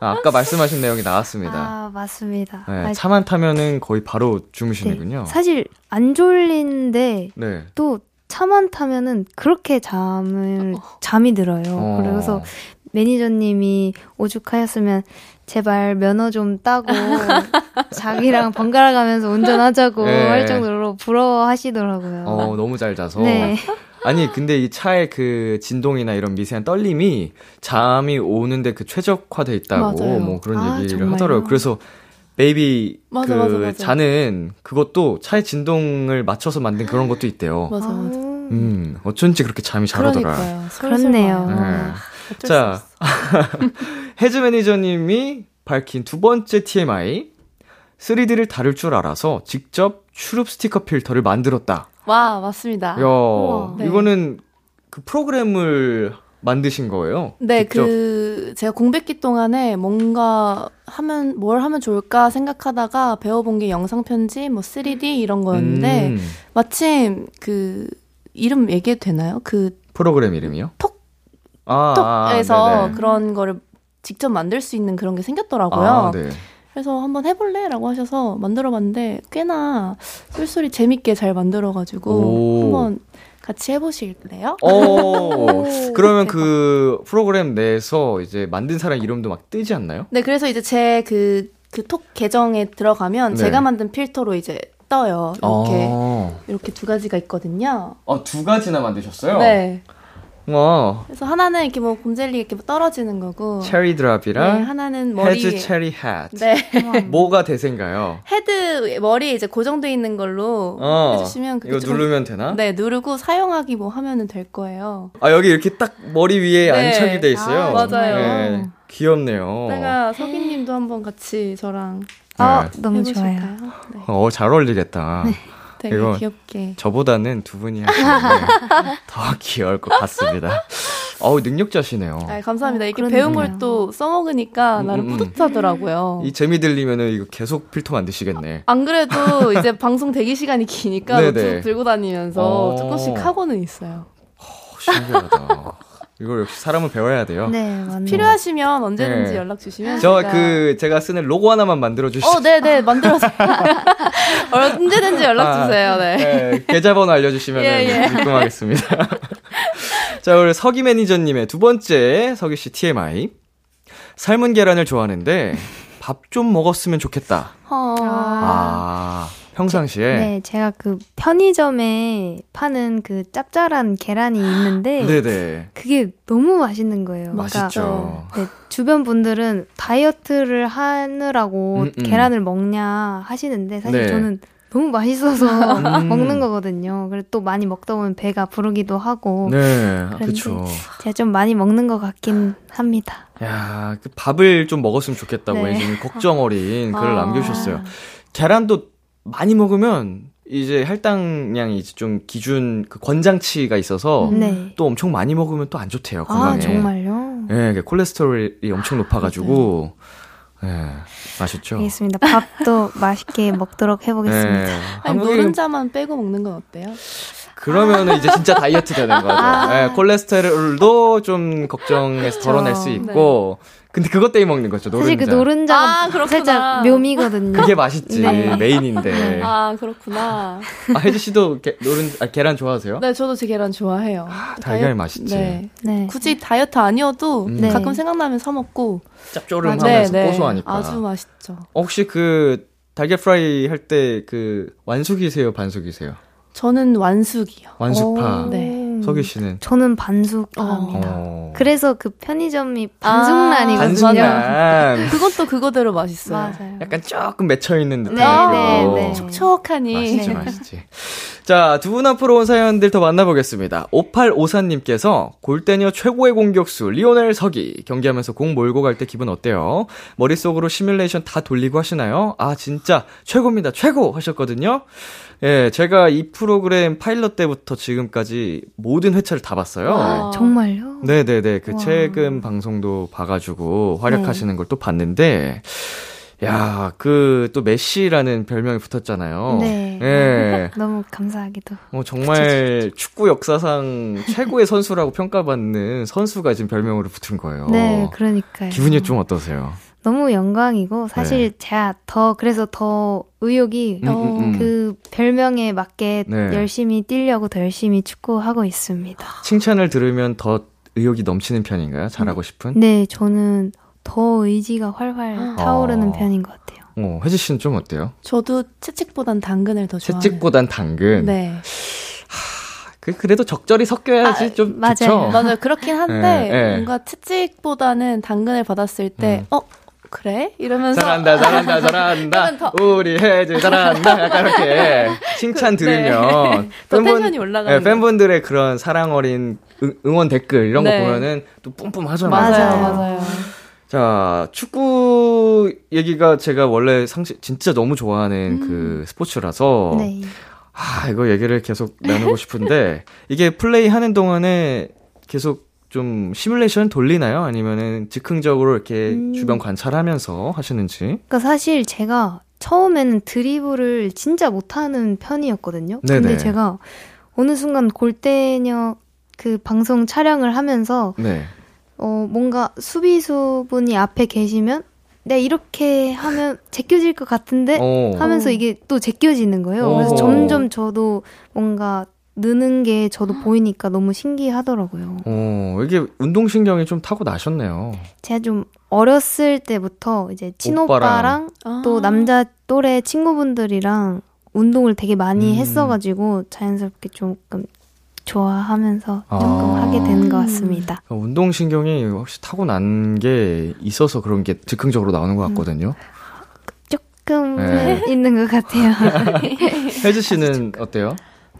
아, 아까 말씀하신 내용이 나왔습니다. 아, 맞습니다. 네, 아, 차만 타면은 거의 바로 네. 주무시는군요. 사실 안 졸린데 네. 또 차만 타면은 그렇게 잠을 잠이 들어요. 어. 그래서 매니저님이 오죽하였으면 제발 면허 좀 따고 *laughs* 자기랑 번갈아 가면서 운전하자고 네. 할 정도로 부러워하시더라고요. 어, 너무 잘 자서. 네. 아니, 근데 이 차의 그 진동이나 이런 미세한 떨림이 잠이 오는데 그 최적화돼 있다고 맞아요. 뭐 그런 아, 얘기를 정말요? 하더라고요. 그래서 베이비 맞아, 그 맞아, 맞아. 자는 그것도 차의 진동을 맞춰서 만든 그런 것도 있대요. 맞아 맞아. 음, 어쩐지 그렇게 잠이 잘 오더라. 그렇네요. 네. 자. 헤즈 *laughs* 매니저님이 밝힌 두 번째 TMI. 3D를 다룰 줄 알아서 직접 추룹 스티커 필터를 만들었다. 와 맞습니다. 야, 네. 이거는 그 프로그램을 만드신 거예요? 네, 직접? 그 제가 공백기 동안에 뭔가 하면 뭘 하면 좋을까 생각하다가 배워본 게 영상 편집, 뭐 3D 이런 거였는데 음, 마침 그 이름 얘기해도 되나요? 그 프로그램 이름이요? 톡- 아, 톡에서 아, 네네. 그런 거를 직접 만들 수 있는 그런 게 생겼더라고요. 아, 네. 그래서 한번 해볼래 라고 하셔서 만들어봤는데 꽤나 쏠쏠이 재밌게 잘 만들어가지고 오. 한번 같이 해보실래요? 어, *laughs* 그러면. 그 프로그램 내에서 이제 만든 사람 이름도 막 뜨지 않나요? 네, 그래서 이제 제 그 그 톡 계정에 들어가면 네. 제가 만든 필터로 이제 떠요. 이렇게 아, 이렇게 두 가지가 있거든요. 아, 두 가지나 만드셨어요? 네. 와, 그래서 하나는 이렇게 뭐 곰젤리 이렇게 떨어지는 거고. 체리 네, drop이랑 하나는 머리 위에. 체리 핫. 네. *laughs* 뭐가 대세인가요? head 머리에 이제 고정돼 있는 걸로 어, 해주시면 그게 이거 조금- 누르면 되나? 네, 누르고 사용하기 뭐 하면은 될 거예요. 아, 여기 이렇게 딱 머리 위에 네. 안착이 돼 있어요. 아, 맞아요. 네, 귀엽네요. 내가 서기님도 한번 같이 저랑 아, 네. 너무 해보실까요? 좋아요. 네, 어, 잘 어울리겠다. 되게 귀엽게. 저보다는 두 분이 하시는데 *laughs* 더 귀여울 것 같습니다. 어우, 능력자시네요. 아, 감사합니다. 이렇게 그런 배운. 걸 또 써먹으니까 음, 나름 음, 음. 뿌듯하더라고요. 이 재미 들리면은 이거 계속 필터 만드시겠네. 안 그래도 이제 *laughs* 방송 대기 시간이 기니까 네네. 노트북 들고 다니면서 어. 조금씩 하고는 있어요. 어, 신기하다. 이걸 역시 사람은 배워야 돼요. 네, 맞네요. 필요하시면 언제든지 네. 연락 주시면 저 제가- 그 제가 쓰는 로고 하나만 만들어 주시죠. 어, 네, 네, 만들어서 *laughs* 언제든지 연락 아, 주세요. 네. 네, 계좌번호 알려 주시면 예, 예. *laughs* 입금하겠습니다. *laughs* 자, 우리 서기 매니저님의 두 번째 서기 씨 TMI. 삶은 계란을 좋아하는데 밥 좀 먹었으면 좋겠다. 어. 아, 평상시에. 네, 제가 그 편의점에 파는 그 짭짤한 계란이 있는데 네네. 그게 너무 맛있는 거예요. 그러니까 맛있죠. 네, 주변 분들은 다이어트를 하느라고 음, 음. 계란을 먹냐 하시는데 사실 네. 저는 너무 맛있어서 *laughs* *laughs* 음. 먹는 거거든요. 그리고 또 많이 먹다 보면 배가 부르기도 하고 네, 그쵸. 제가 좀 많이 먹는 것 같긴 합니다. 야, 그 밥을 좀 먹었으면 좋겠다고 네. 예전에 걱정 어린 글을 아. 남겨주셨어요. 계란도 많이 먹으면 이제 할당량이 이제 좀 기준 그 권장치가 있어서 네. 또 엄청 많이 먹으면 또 안 좋대요 아 건강에. 정말요? 예, 그 콜레스테롤이 엄청 높아가지고 예, 아셨죠? 알겠습니다. 밥도 *laughs* 맛있게 먹도록 해보겠습니다. 예, 아니, 한국인 노른자만 빼고 먹는 건 어때요? 그러면은 이제 진짜 *laughs* 다이어트 되는 거죠. 아. 예, 콜레스테롤도 좀 걱정해서 덜어낼 수 있고, 근데 그것 때문에 먹는 거죠. 노른자. 사실 그 노른자가 아, 그렇구나. 살짝 묘미거든요. 그게 맛있지 네. 메인인데. 아, *laughs* 아, 그렇구나. 혜지 씨도 게, 노른 아, 계란 좋아하세요? 네, 저도 제 계란 좋아해요. 달걀 다이어- 맛있지. 네. 네. 굳이 다이어트 아니어도 음. 네. 가끔 생각나면 사 먹고. 짭조름하면서 고소하니까. 네, 아주 맛있죠. 어, 혹시 그 달걀 프라이 할 때 그 완숙이세요, 반숙이세요? 저는 완숙이요. 완숙파. 오. 네. 서기 씨는 저는 반숙합니다. 어. 그래서 그 편의점이 아, 반숙란이거든요. 반숙란. *laughs* 그것도 그거대로 맛있어요. 맞아요. 약간 조금 맺혀 있는 듯한 네. 네, 네. 촉촉하니. 맛있지, 맛있지. 자, 두 분 앞으로 온 사연들 더 만나보겠습니다. 5854님께서 골대녀 최고의 공격수 리오넬 서기 경기하면서 공 몰고 갈 때 기분 어때요? 머릿속으로 시뮬레이션 다 돌리고 하시나요? 아, 진짜 최고입니다. 최고 하셨거든요. 예, 제가 이 프로그램 파일럿 때부터 지금까지 모든 회차를 다 봤어요. 와. 정말요? 네네네. 그 와. 최근 방송도 봐가지고 활약하시는 걸또 봤는데, 야, 그 또 메시라는 별명이 붙었잖아요. 네. 예. *laughs* 너무 감사하기도. 어, 정말 축구 역사상 최고의 선수라고 평가받는 선수가 지금 별명으로 붙은 거예요. 네, 그러니까요. 기분이 좀 어떠세요? 너무 영광이고 사실 제가 더 그래서 더 의욕이 음, 음, 음. 그 별명에 맞게 네. 열심히 뛰려고 더 열심히 축구하고 있습니다. 칭찬을 들으면 더 의욕이 넘치는 편인가요? 잘하고 싶은? 네, 저는 더 의지가 활활 타오르는 어. 편인 것 같아요. 어, 혜지 씨는 좀 어때요? 저도 채찍보단 당근을 더 좋아해요. 채찍보단 당근. 네. 그, 그래도 적절히 섞여야지 아, 좀 맞아요. 좋죠. 맞아요. 그렇긴 한데 네, 네. 뭔가 채찍보다는 당근을 받았을 때 음. 어? 그래? 이러면서 잘한다, 잘한다, 잘한다. *laughs* 우리 혜지 잘한다. 약간 *laughs* 이렇게 칭찬 그, 들으면 *laughs* 네. 더 텐션이 올라가는 네, 팬분들의 그런 사랑 어린 응, 응원 댓글 이런 네. 거 보면은 또 뿜뿜 하잖아요. 맞아요, 맞아요. 맞아요. 자, 축구 얘기가 제가 원래 상시 진짜 너무 좋아하는 그 스포츠라서 네. 아, 이거 얘기를 계속 나누고 싶은데 이게 플레이 하는 동안에 계속 좀 시뮬레이션 돌리나요? 아니면은 즉흥적으로 이렇게 음. 주변 관찰하면서 하시는지? 그러니까 사실 제가 처음에는 드리블을 진짜 못하는 편이었거든요. 네네. 근데 제가 어느 순간 골대녀 그 방송 촬영을 하면서 네. 어 뭔가 수비수분이 앞에 계시면 네 이렇게 하면 제껴질 것 같은데 어. 하면서 이게 또 제껴지는 거예요. 그래서 어. 점점 저도 뭔가 느는 게 저도 보이니까 너무 신기하더라고요. 어, 이게 운동신경이 좀 타고 나셨네요. 제가 좀 어렸을 때부터 이제 친오빠랑 아. 또 남자 또래 친구분들이랑 운동을 되게 많이 음. 했어가지고 자연스럽게 조금 좋아하면서 아. 조금 하게 되는 것 같습니다. 어, 운동신경이 혹시 타고 난 게 있어서 그런 게 즉흥적으로 나오는 것 같거든요. 조금 네. 있는 것 같아요. *laughs* 혜지 씨는 *laughs* 어때요?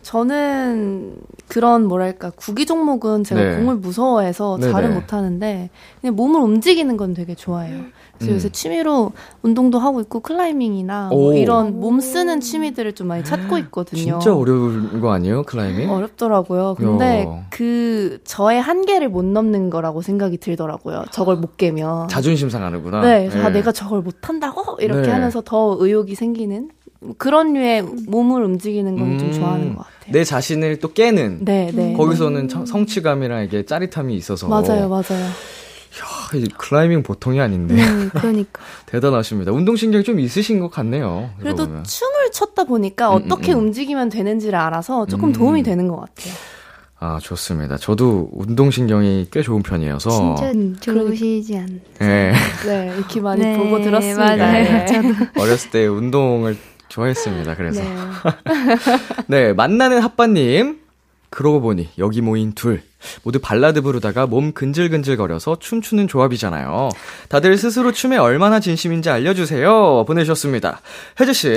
저는 그런 뭐랄까 구기 종목은 제가 네. 공을 무서워해서. 잘은 못하는데 그냥 몸을 움직이는 건 되게 좋아해요. 그래서 음. 요새 취미로 운동도 하고 있고 클라이밍이나 오. 뭐 이런 몸 쓰는 취미들을 좀 많이 찾고 있거든요. 진짜 어려운 거 아니에요, 클라이밍? 어렵더라고요. 근데 야. 그 저의 한계를 못 넘는 거라고 생각이 들더라고요. 저걸 못 깨면. 자존심 상하는구나. 네, 그래서 아, 네. 내가 저걸 못 한다고 이렇게 네. 하면서 더 의욕이 생기는 그런 류의 몸을 움직이는 건좀 음, 좋아하는 것 같아요. 내 자신을 또 깨는. 네, 네. 거기서는 청- 성취감이랑 이게 짜릿함이 있어서. 맞아요, 맞아요. 야, 이 클라이밍 보통이 아닌데. 음, 그러니까. *laughs* 대단하십니다. 운동신경이 좀 있으신 것 같네요. 그래도 들어보면. 춤을 췄다 보니까 음, 어떻게 음, 음. 움직이면 되는지를 알아서 조금 음. 도움이 되는 것 같아요. 아, 좋습니다. 저도 운동신경이 꽤 좋은 편이어서. 진짜 음, 좋으시지 않. 예. 네, 이렇게 많이 네, 보고 들었습니다. 맞아요. 네. 저도. 어렸을 때 운동을 좋아했습니다. 그래서. 네. *laughs* 네, 만나는 핫바님. 그러고 보니 여기 모인 둘 모두 발라드 부르다가 몸 근질근질거려서 춤추는 조합이잖아요. 다들 스스로 춤에 얼마나 진심인지 알려주세요. 보내주셨습니다. 혜주 씨,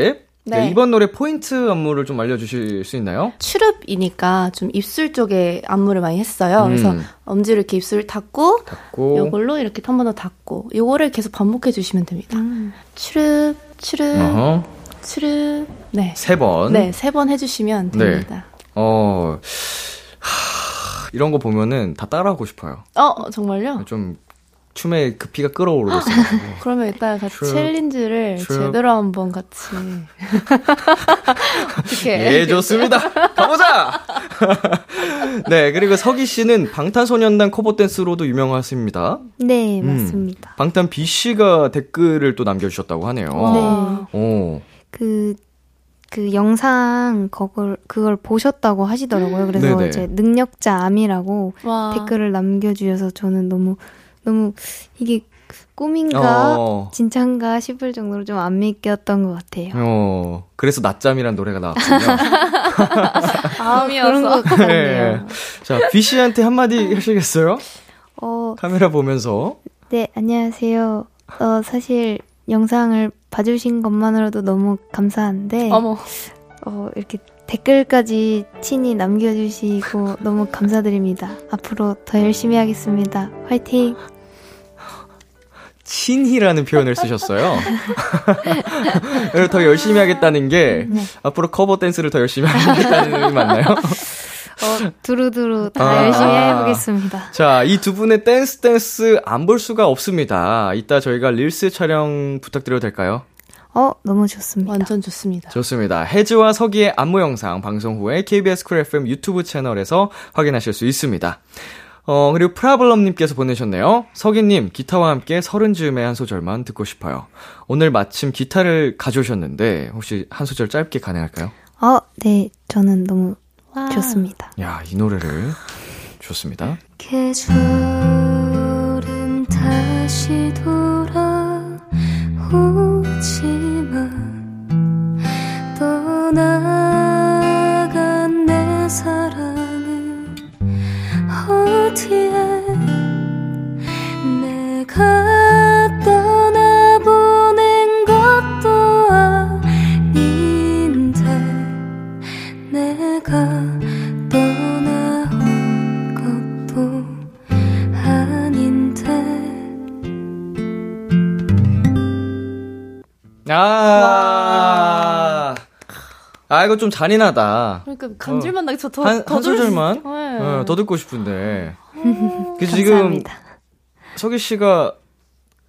네. 네. 이번 노래 포인트 안무를 좀 알려주실 수 있나요? 추릅이니까 좀 입술 쪽에 안무를 많이 했어요. 그래서 음. 엄지를 이렇게 입술 닫고 닫고. 요걸로 이렇게 한 번 더 닫고 요거를 계속 반복해 주시면 됩니다. 추릅 추릅 어허. 추릅 네. 세 번. 네, 세 번 해주시면 네. 됩니다. 어, 하, 이런 거 보면은 다 따라하고 싶어요. 어, 정말요? 좀 춤에 급히가 끌어오르겠어요. *laughs* 그러면 이따가 같이 추릅, 챌린지를 추릅. 제대로 한번 같이. *laughs* 어떻게? 예, 좋습니다. 가보자! *laughs* 네, 그리고 서기 씨는 방탄소년단 커버 댄스로도 유명하십니다. 네, 음. 맞습니다. 방탄 B 씨가 댓글을 또 남겨주셨다고 하네요. 네. 오, 그, 그 영상 그걸, 그걸 보셨다고 하시더라고요. 그래서 네네. 이제 능력자 암이라고 와. 댓글을 남겨주셔서 저는 너무, 너무 이게 꿈인가? 어. 진짠가 싶을 정도로 좀 안 믿겼던 것 같아요. 어, 그래서 낮잠이란 노래가 나왔군요. *laughs* 아, 그런 것 네. 같네요. 자, B 씨한테 한마디 하시겠어요? 어, 카메라 보면서. 네, 안녕하세요. 어, 사실 영상을 봐주신 것만으로도 너무 감사한데, 어머. 어, 이렇게 댓글까지 친히 남겨주시고 너무 감사드립니다. 앞으로 더 열심히 하겠습니다. 화이팅! 친히라는 표현을 쓰셨어요. 그리고 *laughs* 더 열심히 하겠다는 게 네. 앞으로 커버 댄스를 더 열심히 하겠다는 의미 맞나요? *laughs* 어, 두루두루 다 아. 열심히 해보겠습니다. 자, 이 두 분의 댄스 댄스 안 볼 수가 없습니다. 이따 저희가 Reels 촬영 부탁드려도 될까요? 어, 너무 좋습니다. 완전 좋습니다. 좋습니다. 헤즈와 서기의 안무 영상 방송 후에 KBS 쿨 FM 유튜브 채널에서 확인하실 수 있습니다. 어, 그리고 프라블럼님께서 보내셨네요. 서기님, 기타와 함께 서른 즈음에 한 소절만 듣고 싶어요. 오늘 마침 기타를 가져오셨는데, 혹시 한 소절 짧게 가능할까요? 어, 네, 저는 너무 와. 좋습니다. 야, 이 노래를. 좋습니다. 계절은 다시 돌아오지만 떠나간 내 사랑은 어디에 아, 아, 이거 좀 잔인하다. 그러니까 감질만 나게 저더 한, 더한 들을 수- 소절만? 네. 어, 더 듣고 싶은데. 그래서 지금, 감사합니다. 서기 씨가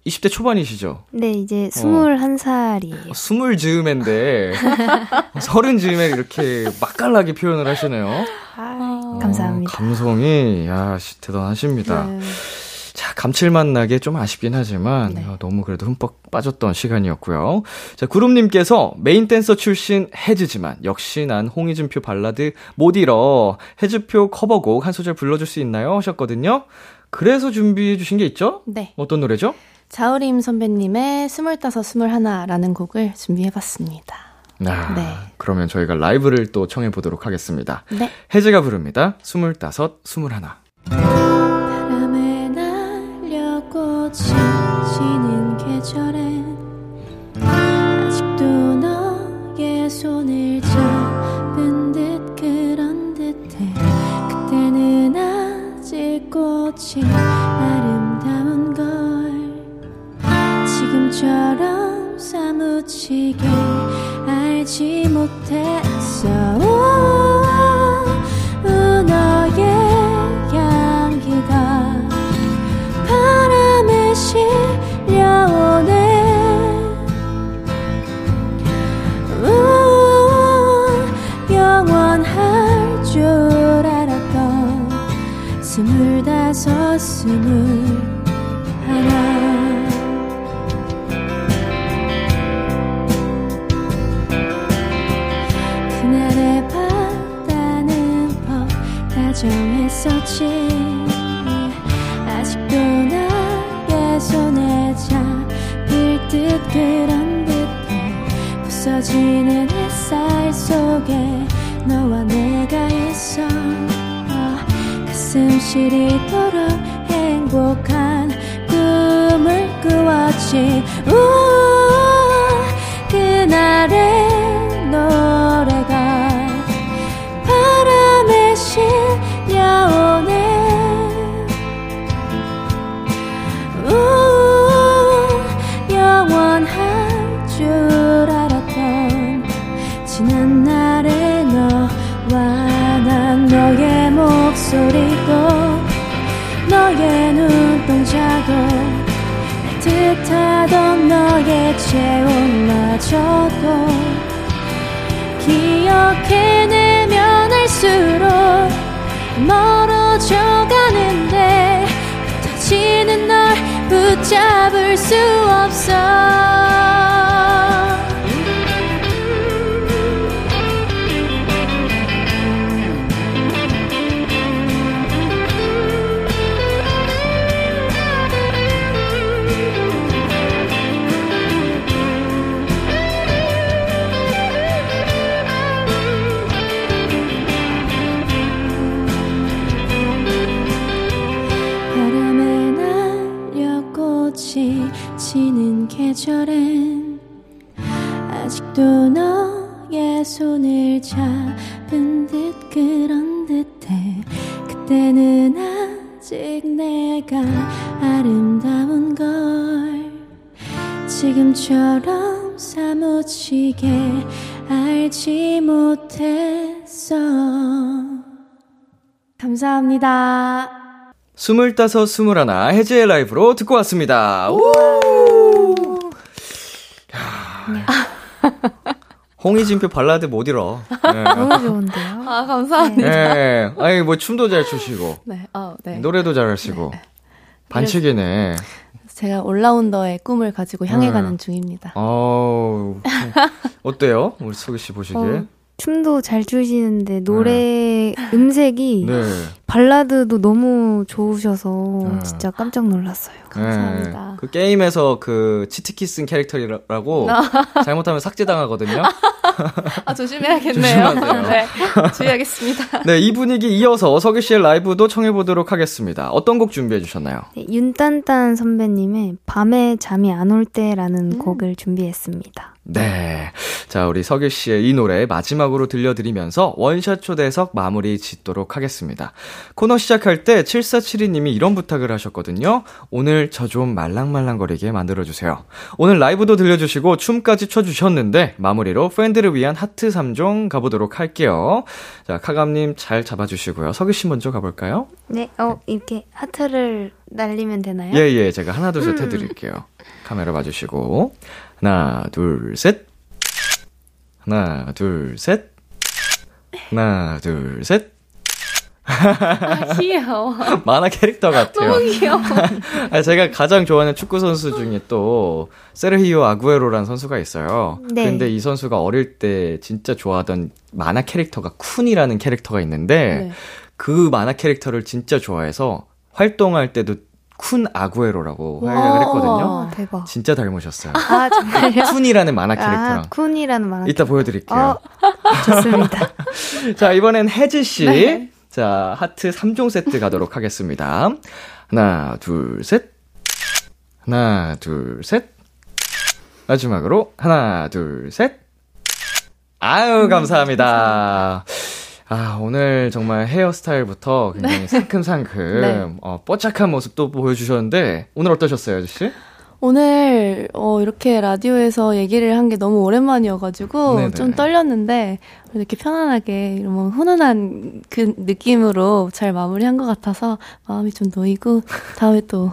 20대 초반이시죠? 네, 이제 21살이에요. 스물 즈음인데 *laughs* 서른 즈음에 이렇게 맛깔나게 표현을 하시네요. 아, 감사합니다. 어, 감성이 야 씨, 대단하십니다. 네. 자 감칠맛 나게 좀 아쉽긴 하지만 네. 어, 너무 그래도 흠뻑 빠졌던 시간이었고요. 자 구름님께서 메인 댄서 출신 헤즈지만 역시 난 홍의진표 발라드 못 잃어 헤즈표 커버곡 한 소절 불러줄 수 있나요? 하셨거든요. 그래서 준비해 주신 게 있죠? 네. 어떤 노래죠? 자우림 선배님의 스물다섯 스물하나라는 곡을 준비해 봤습니다. 아, 네. 그러면 저희가 라이브를 또 청해 보도록 하겠습니다. 네. 헤즈가 부릅니다. 스물다섯, 스물하나. 지는 계절엔 아직도 너의 손을 잡은 듯 그런 듯해. 그때는 아직 꽃이 아름다운 걸 지금처럼 사무치게 알지 못했어 스물다섯 스물하나 그날의 바다는 법 다정했었지. 아직도 나의 손에 잡힐 듯 그런 듯해 부서지는 햇살 속에 너와 내가 있어 가슴 시리도록 행복한 꿈을 꾸었지 체온마저도 기억해내면 할수록 멀어져 가는데 흩어지는 널 붙잡을 수 없어 내가 아름다운 걸 지금처럼 사무치게 알지 못했어 감사합니다. 스물다섯, 스물하나, 해제의 라이브로 듣고 왔습니다. 우! 야. 홍희진표 발라드 못 잃어. 네. 너무 좋은데요. 아, 감사합니다. 네. 아니, 뭐, 춤도 잘 추시고, 네, 어, 네. 노래도 잘 하시고, 반칙이네. 제가 올라운더의 꿈을 가지고 향해 네. 가는 중입니다. 어우, 어때요? 우리 소기 씨 보시기에? 어, 춤도 잘 추시는데 노래 *laughs* 음색이 네. 발라드도 너무 좋으셔서 네. 진짜 깜짝 놀랐어요. 감사합니다. 네. 그 게임에서 그 치트키 쓴 캐릭터라고 *laughs* 잘못하면 삭제당하거든요. *laughs* 아, 조심해야겠네요. 네, 주의하겠습니다. 네, 이 분위기 이어서 서기 씨의 라이브도 청해 보도록 하겠습니다. 어떤 곡 준비해 주셨나요? 네, 윤딴딴 선배님의 밤에 잠이 안 올 때라는 곡을 준비했습니다. 네. 자, 우리 서기 씨의 이 노래 마지막으로 들려드리면서 원샷 초대석 마무리 짓도록 하겠습니다. 코너 시작할 때 7472님이 이런 부탁을 하셨거든요. 오늘 저 좀 말랑말랑거리게 만들어주세요. 오늘 라이브도 들려주시고 춤까지 춰주셨는데 마무리로 팬들을 위한 하트 3종 가보도록 할게요. 자, 카감님 잘 잡아주시고요. 서기 씨 먼저 가볼까요? 네, 어, 이렇게 하트를 날리면 되나요? 예, 예. 제가 하나, 둘, 셋 해드릴게요. 카메라 봐주시고. 하나, 둘, 셋. 하나, 둘, 셋. 하나, 둘, 셋. 아, 귀여워. *laughs* 만화 캐릭터 같아요. 너무 귀여워. *laughs* 아, 제가 가장 좋아하는 축구 선수 중에 또 세르히오 아구에로라는 선수가 있어요. 네. 근데 이 선수가 어릴 때 진짜 좋아하던 만화 캐릭터가 쿤이라는 캐릭터가 있는데 네. 그 만화 캐릭터를 진짜 좋아해서 활동할 때도 쿤 아구에로라고 활약을 했거든요. 아, 대박. 진짜 닮으셨어요. 아, 정말요? 쿤이라는 만화 아, 캐릭터랑. 쿤이라는 만화. 이따 보여드릴게요. 어, 좋습니다. *laughs* 자, 이번엔 혜지씨. 네. 자, 하트 3종 세트 가도록 하겠습니다. 하나, 둘, 셋. 하나, 둘, 셋. 마지막으로, 하나, 둘, 셋. 아유, 감사합니다. 아, 오늘 정말 헤어스타일부터 굉장히 상큼상큼, *laughs* 네. 어, 뽀짝한 모습도 보여주셨는데, 오늘 어떠셨어요, 아저씨? 오늘 어, 이렇게 라디오에서 얘기를 한 게 너무 오랜만이어가지고 네네. 좀 떨렸는데 이렇게 편안하게 이런 훈훈한 그 느낌으로 잘 마무리한 것 같아서 마음이 좀 놓이고 다음에 또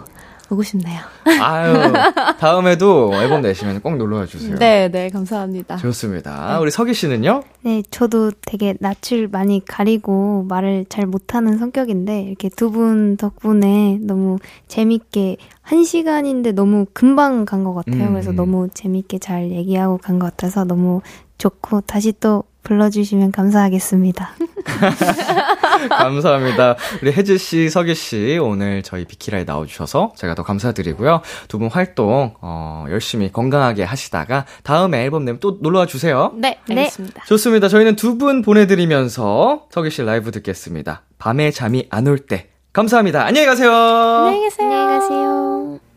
오고 싶네요. 아유, *laughs* 다음에도 앨범 내시면 꼭 놀러와 주세요. 네, 네, 감사합니다. 좋습니다. 우리 서기 씨는요? 네, 저도 되게 낯을 많이 가리고 말을 잘 못하는 성격인데 이렇게 두 분 덕분에 너무 재밌게 한 시간인데 너무 금방 간 것 같아요. 음. 그래서 너무 재밌게 잘 얘기하고 간 것 같아서 너무 좋고 다시 또 불러주시면 감사하겠습니다. *laughs* 감사합니다. 우리 혜지 씨, 서기 씨 오늘 저희 비키라에 나와주셔서 제가 더 감사드리고요. 두 분 활동 어, 열심히 건강하게 하시다가 다음에 앨범 내면 또 놀러와 주세요. 네, 네. 알겠습니다. 좋습니다. 저희는 두 분 보내드리면서 서기 씨 라이브 듣겠습니다. 밤에 잠이 안 올 때. 감사합니다. 안녕히 가세요. 안녕히 계세요. 안녕히 가세요.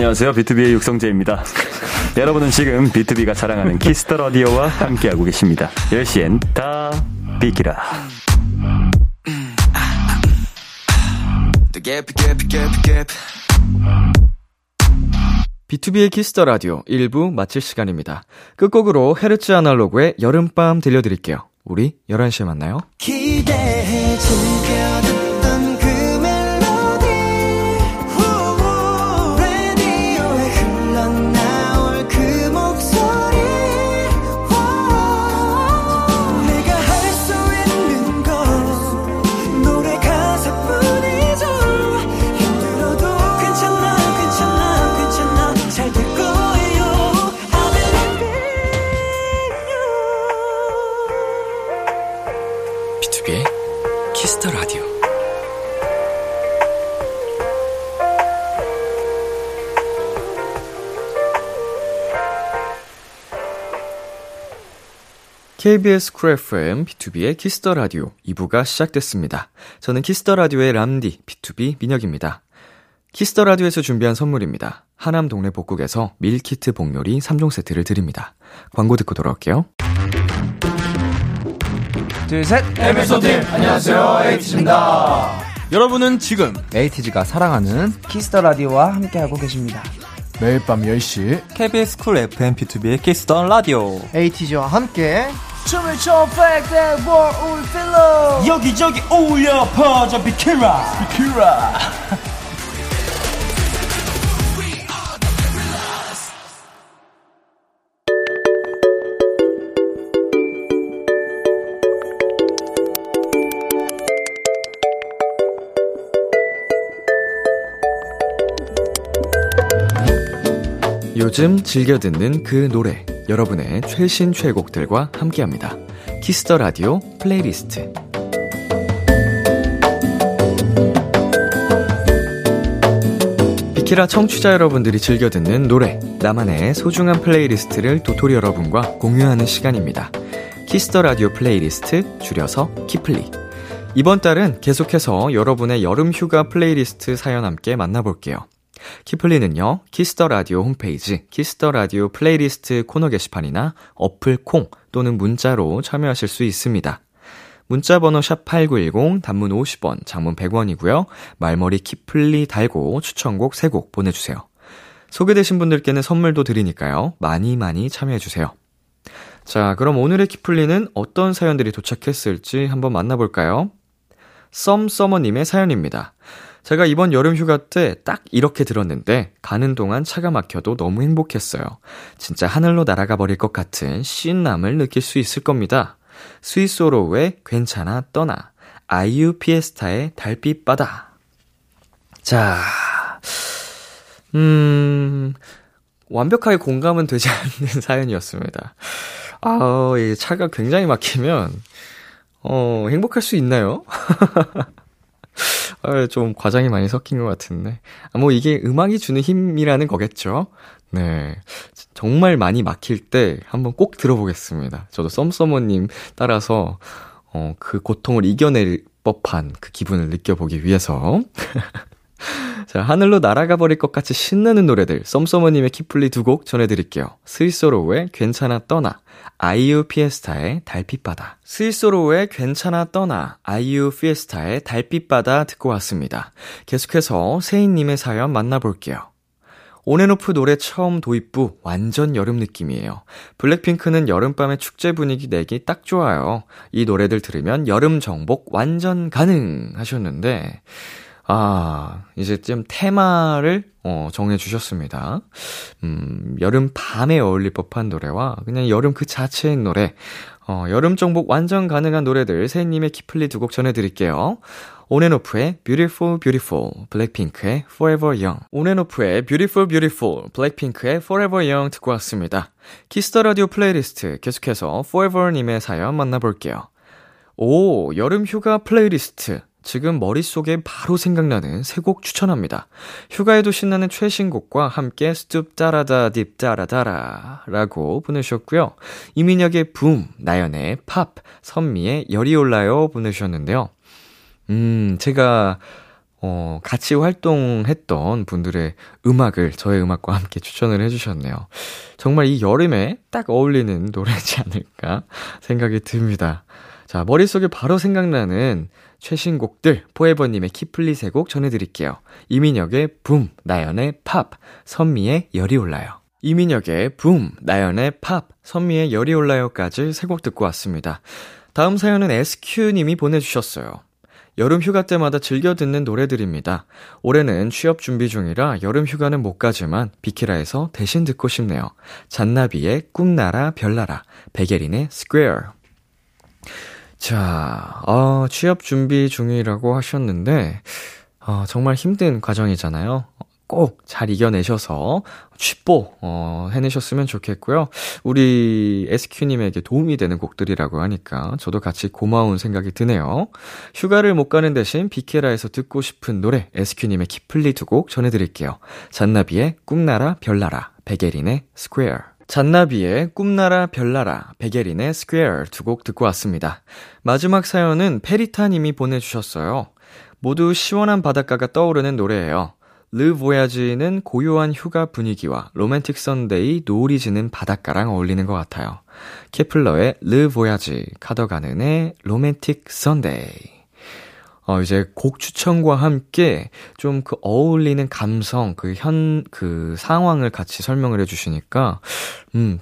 안녕하세요. 비투비의 육성재입니다. 여러분은 지금 비투비가 자랑하는 Kiss the Radio와 함께하고 계십니다. 10시엔 다 비키라. 비투비의 Kiss the Radio 1부 마칠 시간입니다. 끝곡으로 헤르츠 아날로그의 여름밤 들려드릴게요. 우리 11시에 만나요. 기대해 KBS Cool FM 비투비의 Kiss the Radio 2부가 시작됐습니다. 저는 키스터 라디오의 람디 B2B 민혁입니다. Kiss the Radio에서 준비한 선물입니다. 하남 동네 복국에서 밀키트 복요리 3종 세트를 드립니다. 광고 듣고 돌아올게요. 둘, 셋. 에피소드 안녕하세요 에이티즈입니다 여러분은 지금 에이티즈가 사랑하는 Kiss the Radio와 함께하고 계십니다. 매일 밤 10시 KBS Cool FM 비투비의 Kiss the Radio. 에이티즈와 함께 춤을 춰 백대 월 필러. 여기저기 올려 퍼져 비키라. 비키라. 요즘 즐겨 듣는 그 노래, 여러분의 최신 최애곡들과 함께합니다. Kiss the Radio playlist. 비키라 청취자 여러분들이 즐겨 듣는 노래, 나만의 소중한 playlist를 도토리 여러분과 공유하는 시간입니다. Kiss the Radio playlist, 줄여서 키플리. 이번 달은 계속해서 여러분의 여름 휴가 플레이리스트 사연 함께 만나볼게요. 키플리는요, Kiss the Radio 홈페이지, Kiss the Radio playlist 코너 게시판이나 어플 콩 또는 문자로 참여하실 수 있습니다. 문자 번호 샵8910, 단문 50원, 장문 100원이고요. 말머리 키플리 달고 추천곡 3곡 보내 주세요. 소개되신 분들께는 선물도 드리니까요. 많이 많이 참여해 주세요. 자, 그럼 오늘의 키플리는 어떤 사연들이 도착했을지 한번 만나볼까요? 썸서머님의 사연입니다. 제가 이번 여름 휴가 때 딱 이렇게 들었는데 가는 동안 차가 막혀도 너무 행복했어요. 진짜 하늘로 날아가 버릴 것 같은 신남을 느낄 수 있을 겁니다. 스위스로우의 괜찮아 떠나 아이유 피에스타의 달빛 바다 자, 음, 완벽하게 공감은 되지 *laughs* 않는 사연이었습니다. 아, 이 차가 굉장히 막히면, 어, 행복할 수 있나요? *laughs* *laughs* 아, 좀 과장이 많이 섞인 것 같은데. 아, 뭐 이게 음악이 주는 힘이라는 거겠죠? 네. 정말 많이 막힐 때 한번 꼭 들어보겠습니다. 저도 썸썸머님 따라서, 어, 그 고통을 이겨낼 법한 그 기분을 느껴보기 위해서. *laughs* 자, 하늘로 날아가 버릴 것 같이 신나는 노래들, 썸썸머님의 키플리 두 곡 전해드릴게요. 스위스로우의 괜찮아 떠나, 아이유 피에스타의 달빛바다. 스위스로우의 괜찮아 떠나, 아이유 피에스타의 달빛바다 듣고 왔습니다. 계속해서 세인님의 사연 만나볼게요. 온앤오프 노래 처음 도입부 완전 여름 느낌이에요. 블랙핑크는 여름밤의 축제 분위기 내기 딱 좋아요. 이 노래들 들으면 여름 정복 완전 가능 하셨는데 아, 이제 좀 테마를 어, 정해 주셨습니다. 음, 여름 밤에 어울릴 법한 노래와 그냥 여름 그 자체의 노래. 어, 여름 정복 완전 가능한 노래들 세님의 키플리 두 곡 전해 드릴게요. 온앤오프의 Beautiful Beautiful, 블랙핑크의 Forever Young. 온앤오프의 Beautiful Beautiful, 블랙핑크의 Forever Young 듣고 왔습니다. Kiss the Radio playlist 계속해서 Forever님의 사연 만나볼게요. 오, 여름 휴가 플레이리스트. 지금 머릿속에 바로 생각나는 세 곡 추천합니다. 휴가에도 신나는 최신곡과 함께 스톱 따라다 딥 따라다라 라고 보내주셨고요. 이민혁의 붐, 나연의 팝, 선미의 열이 올라요 보내주셨는데요. 음, 제가 어, 같이 활동했던 분들의 음악을 저의 음악과 함께 추천을 해주셨네요. 정말 이 여름에 딱 어울리는 노래지 않을까 생각이 듭니다. 자, 머릿속에 바로 생각나는 최신곡들 포에버님의 키플리 세 곡 전해드릴게요. 이민혁의 붐, 나연의 팝, 선미의 열이 올라요. 이민혁의 붐, 나연의 팝, 선미의 열이 올라요까지 세 곡 듣고 왔습니다. 다음 사연은 SQ님이 보내주셨어요. 여름 휴가 때마다 즐겨 듣는 노래들입니다. 올해는 취업 준비 중이라 여름 휴가는 못 가지만 비키라에서 대신 듣고 싶네요. 잔나비의 꿈나라 별나라, 백예린의 Square. 자, 어, 취업 준비 중이라고 하셨는데, 어, 정말 힘든 과정이잖아요. 꼭 잘 이겨내셔서 취뽀 어, 해내셨으면 좋겠고요. 우리 SQ님에게 도움이 되는 곡들이라고 하니까 저도 같이 고마운 생각이 드네요. 휴가를 못 가는 대신 비키라에서 듣고 싶은 노래 SQ님의 키플리 두 곡 전해드릴게요. 잔나비의 꿈나라 별나라 백예린의 Square 잔나비의 꿈나라 별나라 백예린의 Square 두 곡 듣고 왔습니다. 마지막 사연은 페리타님이 보내주셨어요. 모두 시원한 바닷가가 떠오르는 노래예요. Le Voyage는 고요한 휴가 분위기와 Romantic Sunday 노을이 지는 바닷가랑 어울리는 것 같아요. 케플러의 Le Voyage, 카더가든의 Romantic Sunday. 어, 이제 곡 추천과 함께 좀 그 어울리는 감성, 그 현, 그 상황을 같이 설명을 해주시니까, 음,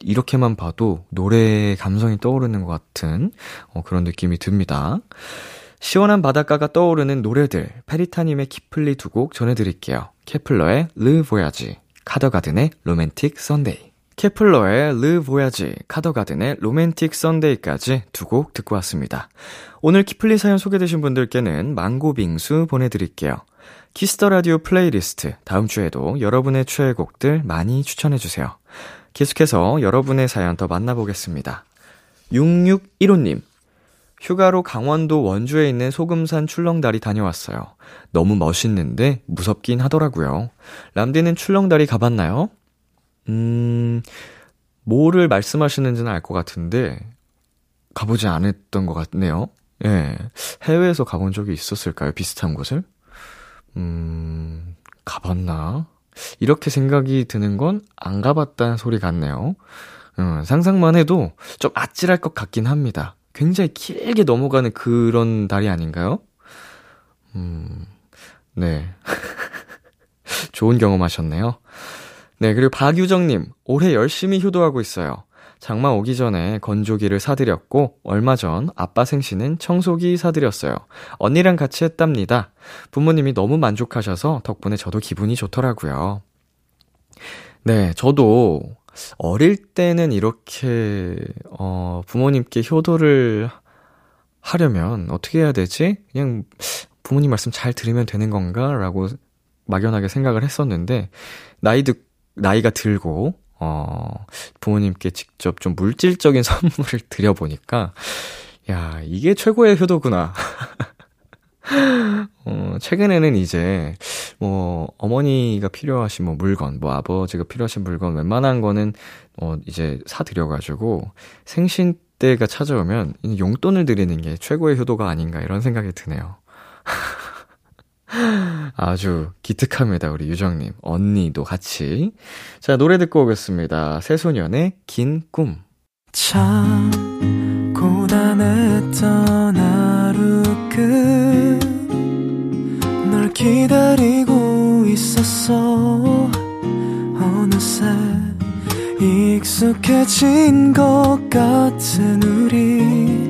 이렇게만 봐도 노래 감성이 떠오르는 것 같은 어, 그런 느낌이 듭니다. 시원한 바닷가가 떠오르는 노래들, 페리타님의 키플리 두 곡 전해드릴게요. 케플러의 Le Voyage, 카더가든의 Romantic Sunday. 케플러의 Le Voyage, 카더가든의 Romantic Sunday까지 두 곡 듣고 왔습니다. 오늘 키플리 사연 소개되신 분들께는 망고 빙수 보내드릴게요. Kiss the Radio playlist 다음 주에도 여러분의 최애곡들 많이 추천해주세요. 계속해서 여러분의 사연 더 만나보겠습니다. 6615님, 휴가로 강원도 원주에 있는 소금산 출렁다리 다녀왔어요. 너무 멋있는데 무섭긴 하더라고요. 람디는 출렁다리 가봤나요? 음, 뭐를 말씀하시는지는 알 것 같은데, 가보지 않았던 것 같네요. 예. 해외에서 가본 적이 있었을까요? 비슷한 곳을? 음, 가봤나? 이렇게 생각이 드는 건 안 가봤다는 소리 같네요. 음, 상상만 해도 좀 아찔할 것 같긴 합니다. 굉장히 길게 넘어가는 그런 달이 아닌가요? 음, 네. *laughs* 좋은 경험 하셨네요. 네, 그리고 박유정님, 올해 열심히 효도하고 있어요. 장마 오기 전에 건조기를 사드렸고, 얼마 전 아빠 생신은 청소기 사드렸어요. 언니랑 같이 했답니다. 부모님이 너무 만족하셔서 덕분에 저도 기분이 좋더라고요. 네, 저도 어릴 때는 이렇게, 어, 부모님께 효도를 하려면 어떻게 해야 되지? 그냥 부모님 말씀 잘 들으면 되는 건가? 라고 막연하게 생각을 했었는데, 나이 듣고 나이가 들고, 어, 부모님께 직접 좀 물질적인 *laughs* 선물을 드려보니까, 야, 이게 최고의 효도구나. *laughs* 어, 최근에는 이제, 뭐, 어머니가 필요하신 뭐 물건, 뭐 아버지가 필요하신 물건, 웬만한 거는, 어, 이제 사드려가지고, 생신 때가 찾아오면, 용돈을 드리는 게 최고의 효도가 아닌가, 이런 생각이 드네요. *laughs* 아주 기특합니다, 우리 유정님. 언니도 같이. 자, 노래 듣고 오겠습니다. 새소년의 긴 꿈. 참, 고단했던 하루 끝. 널 기다리고 있었어. 어느새 익숙해진 것 같은 우리.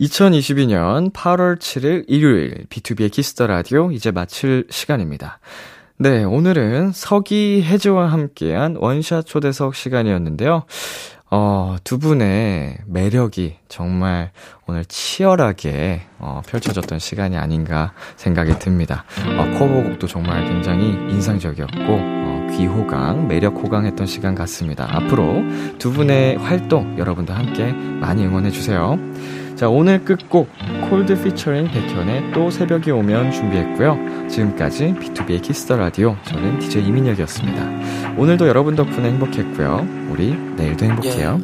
2022년 8월 7일 일요일 비투비의 Kiss the Radio 이제 마칠 시간입니다. 네, 오늘은 서기 해즈와 함께한 원샷 초대석 시간이었는데요. 어, 두 분의 매력이 정말 오늘 치열하게 어, 펼쳐졌던 시간이 아닌가 생각이 듭니다. 어, 커버곡도 정말 굉장히 인상적이었고 어, 귀호강, 매력 호강했던 시간 같습니다. 앞으로 두 분의 활동 여러분도 함께 많이 응원해 주세요. 자, 오늘 끝곡 콜드 피처링 백현의 또 새벽이 오면 준비했고요. 지금까지 비투비의 Kiss the Radio 저는 DJ 이민혁이었습니다. 오늘도 여러분 덕분에 행복했고요. 우리 내일도 행복해요.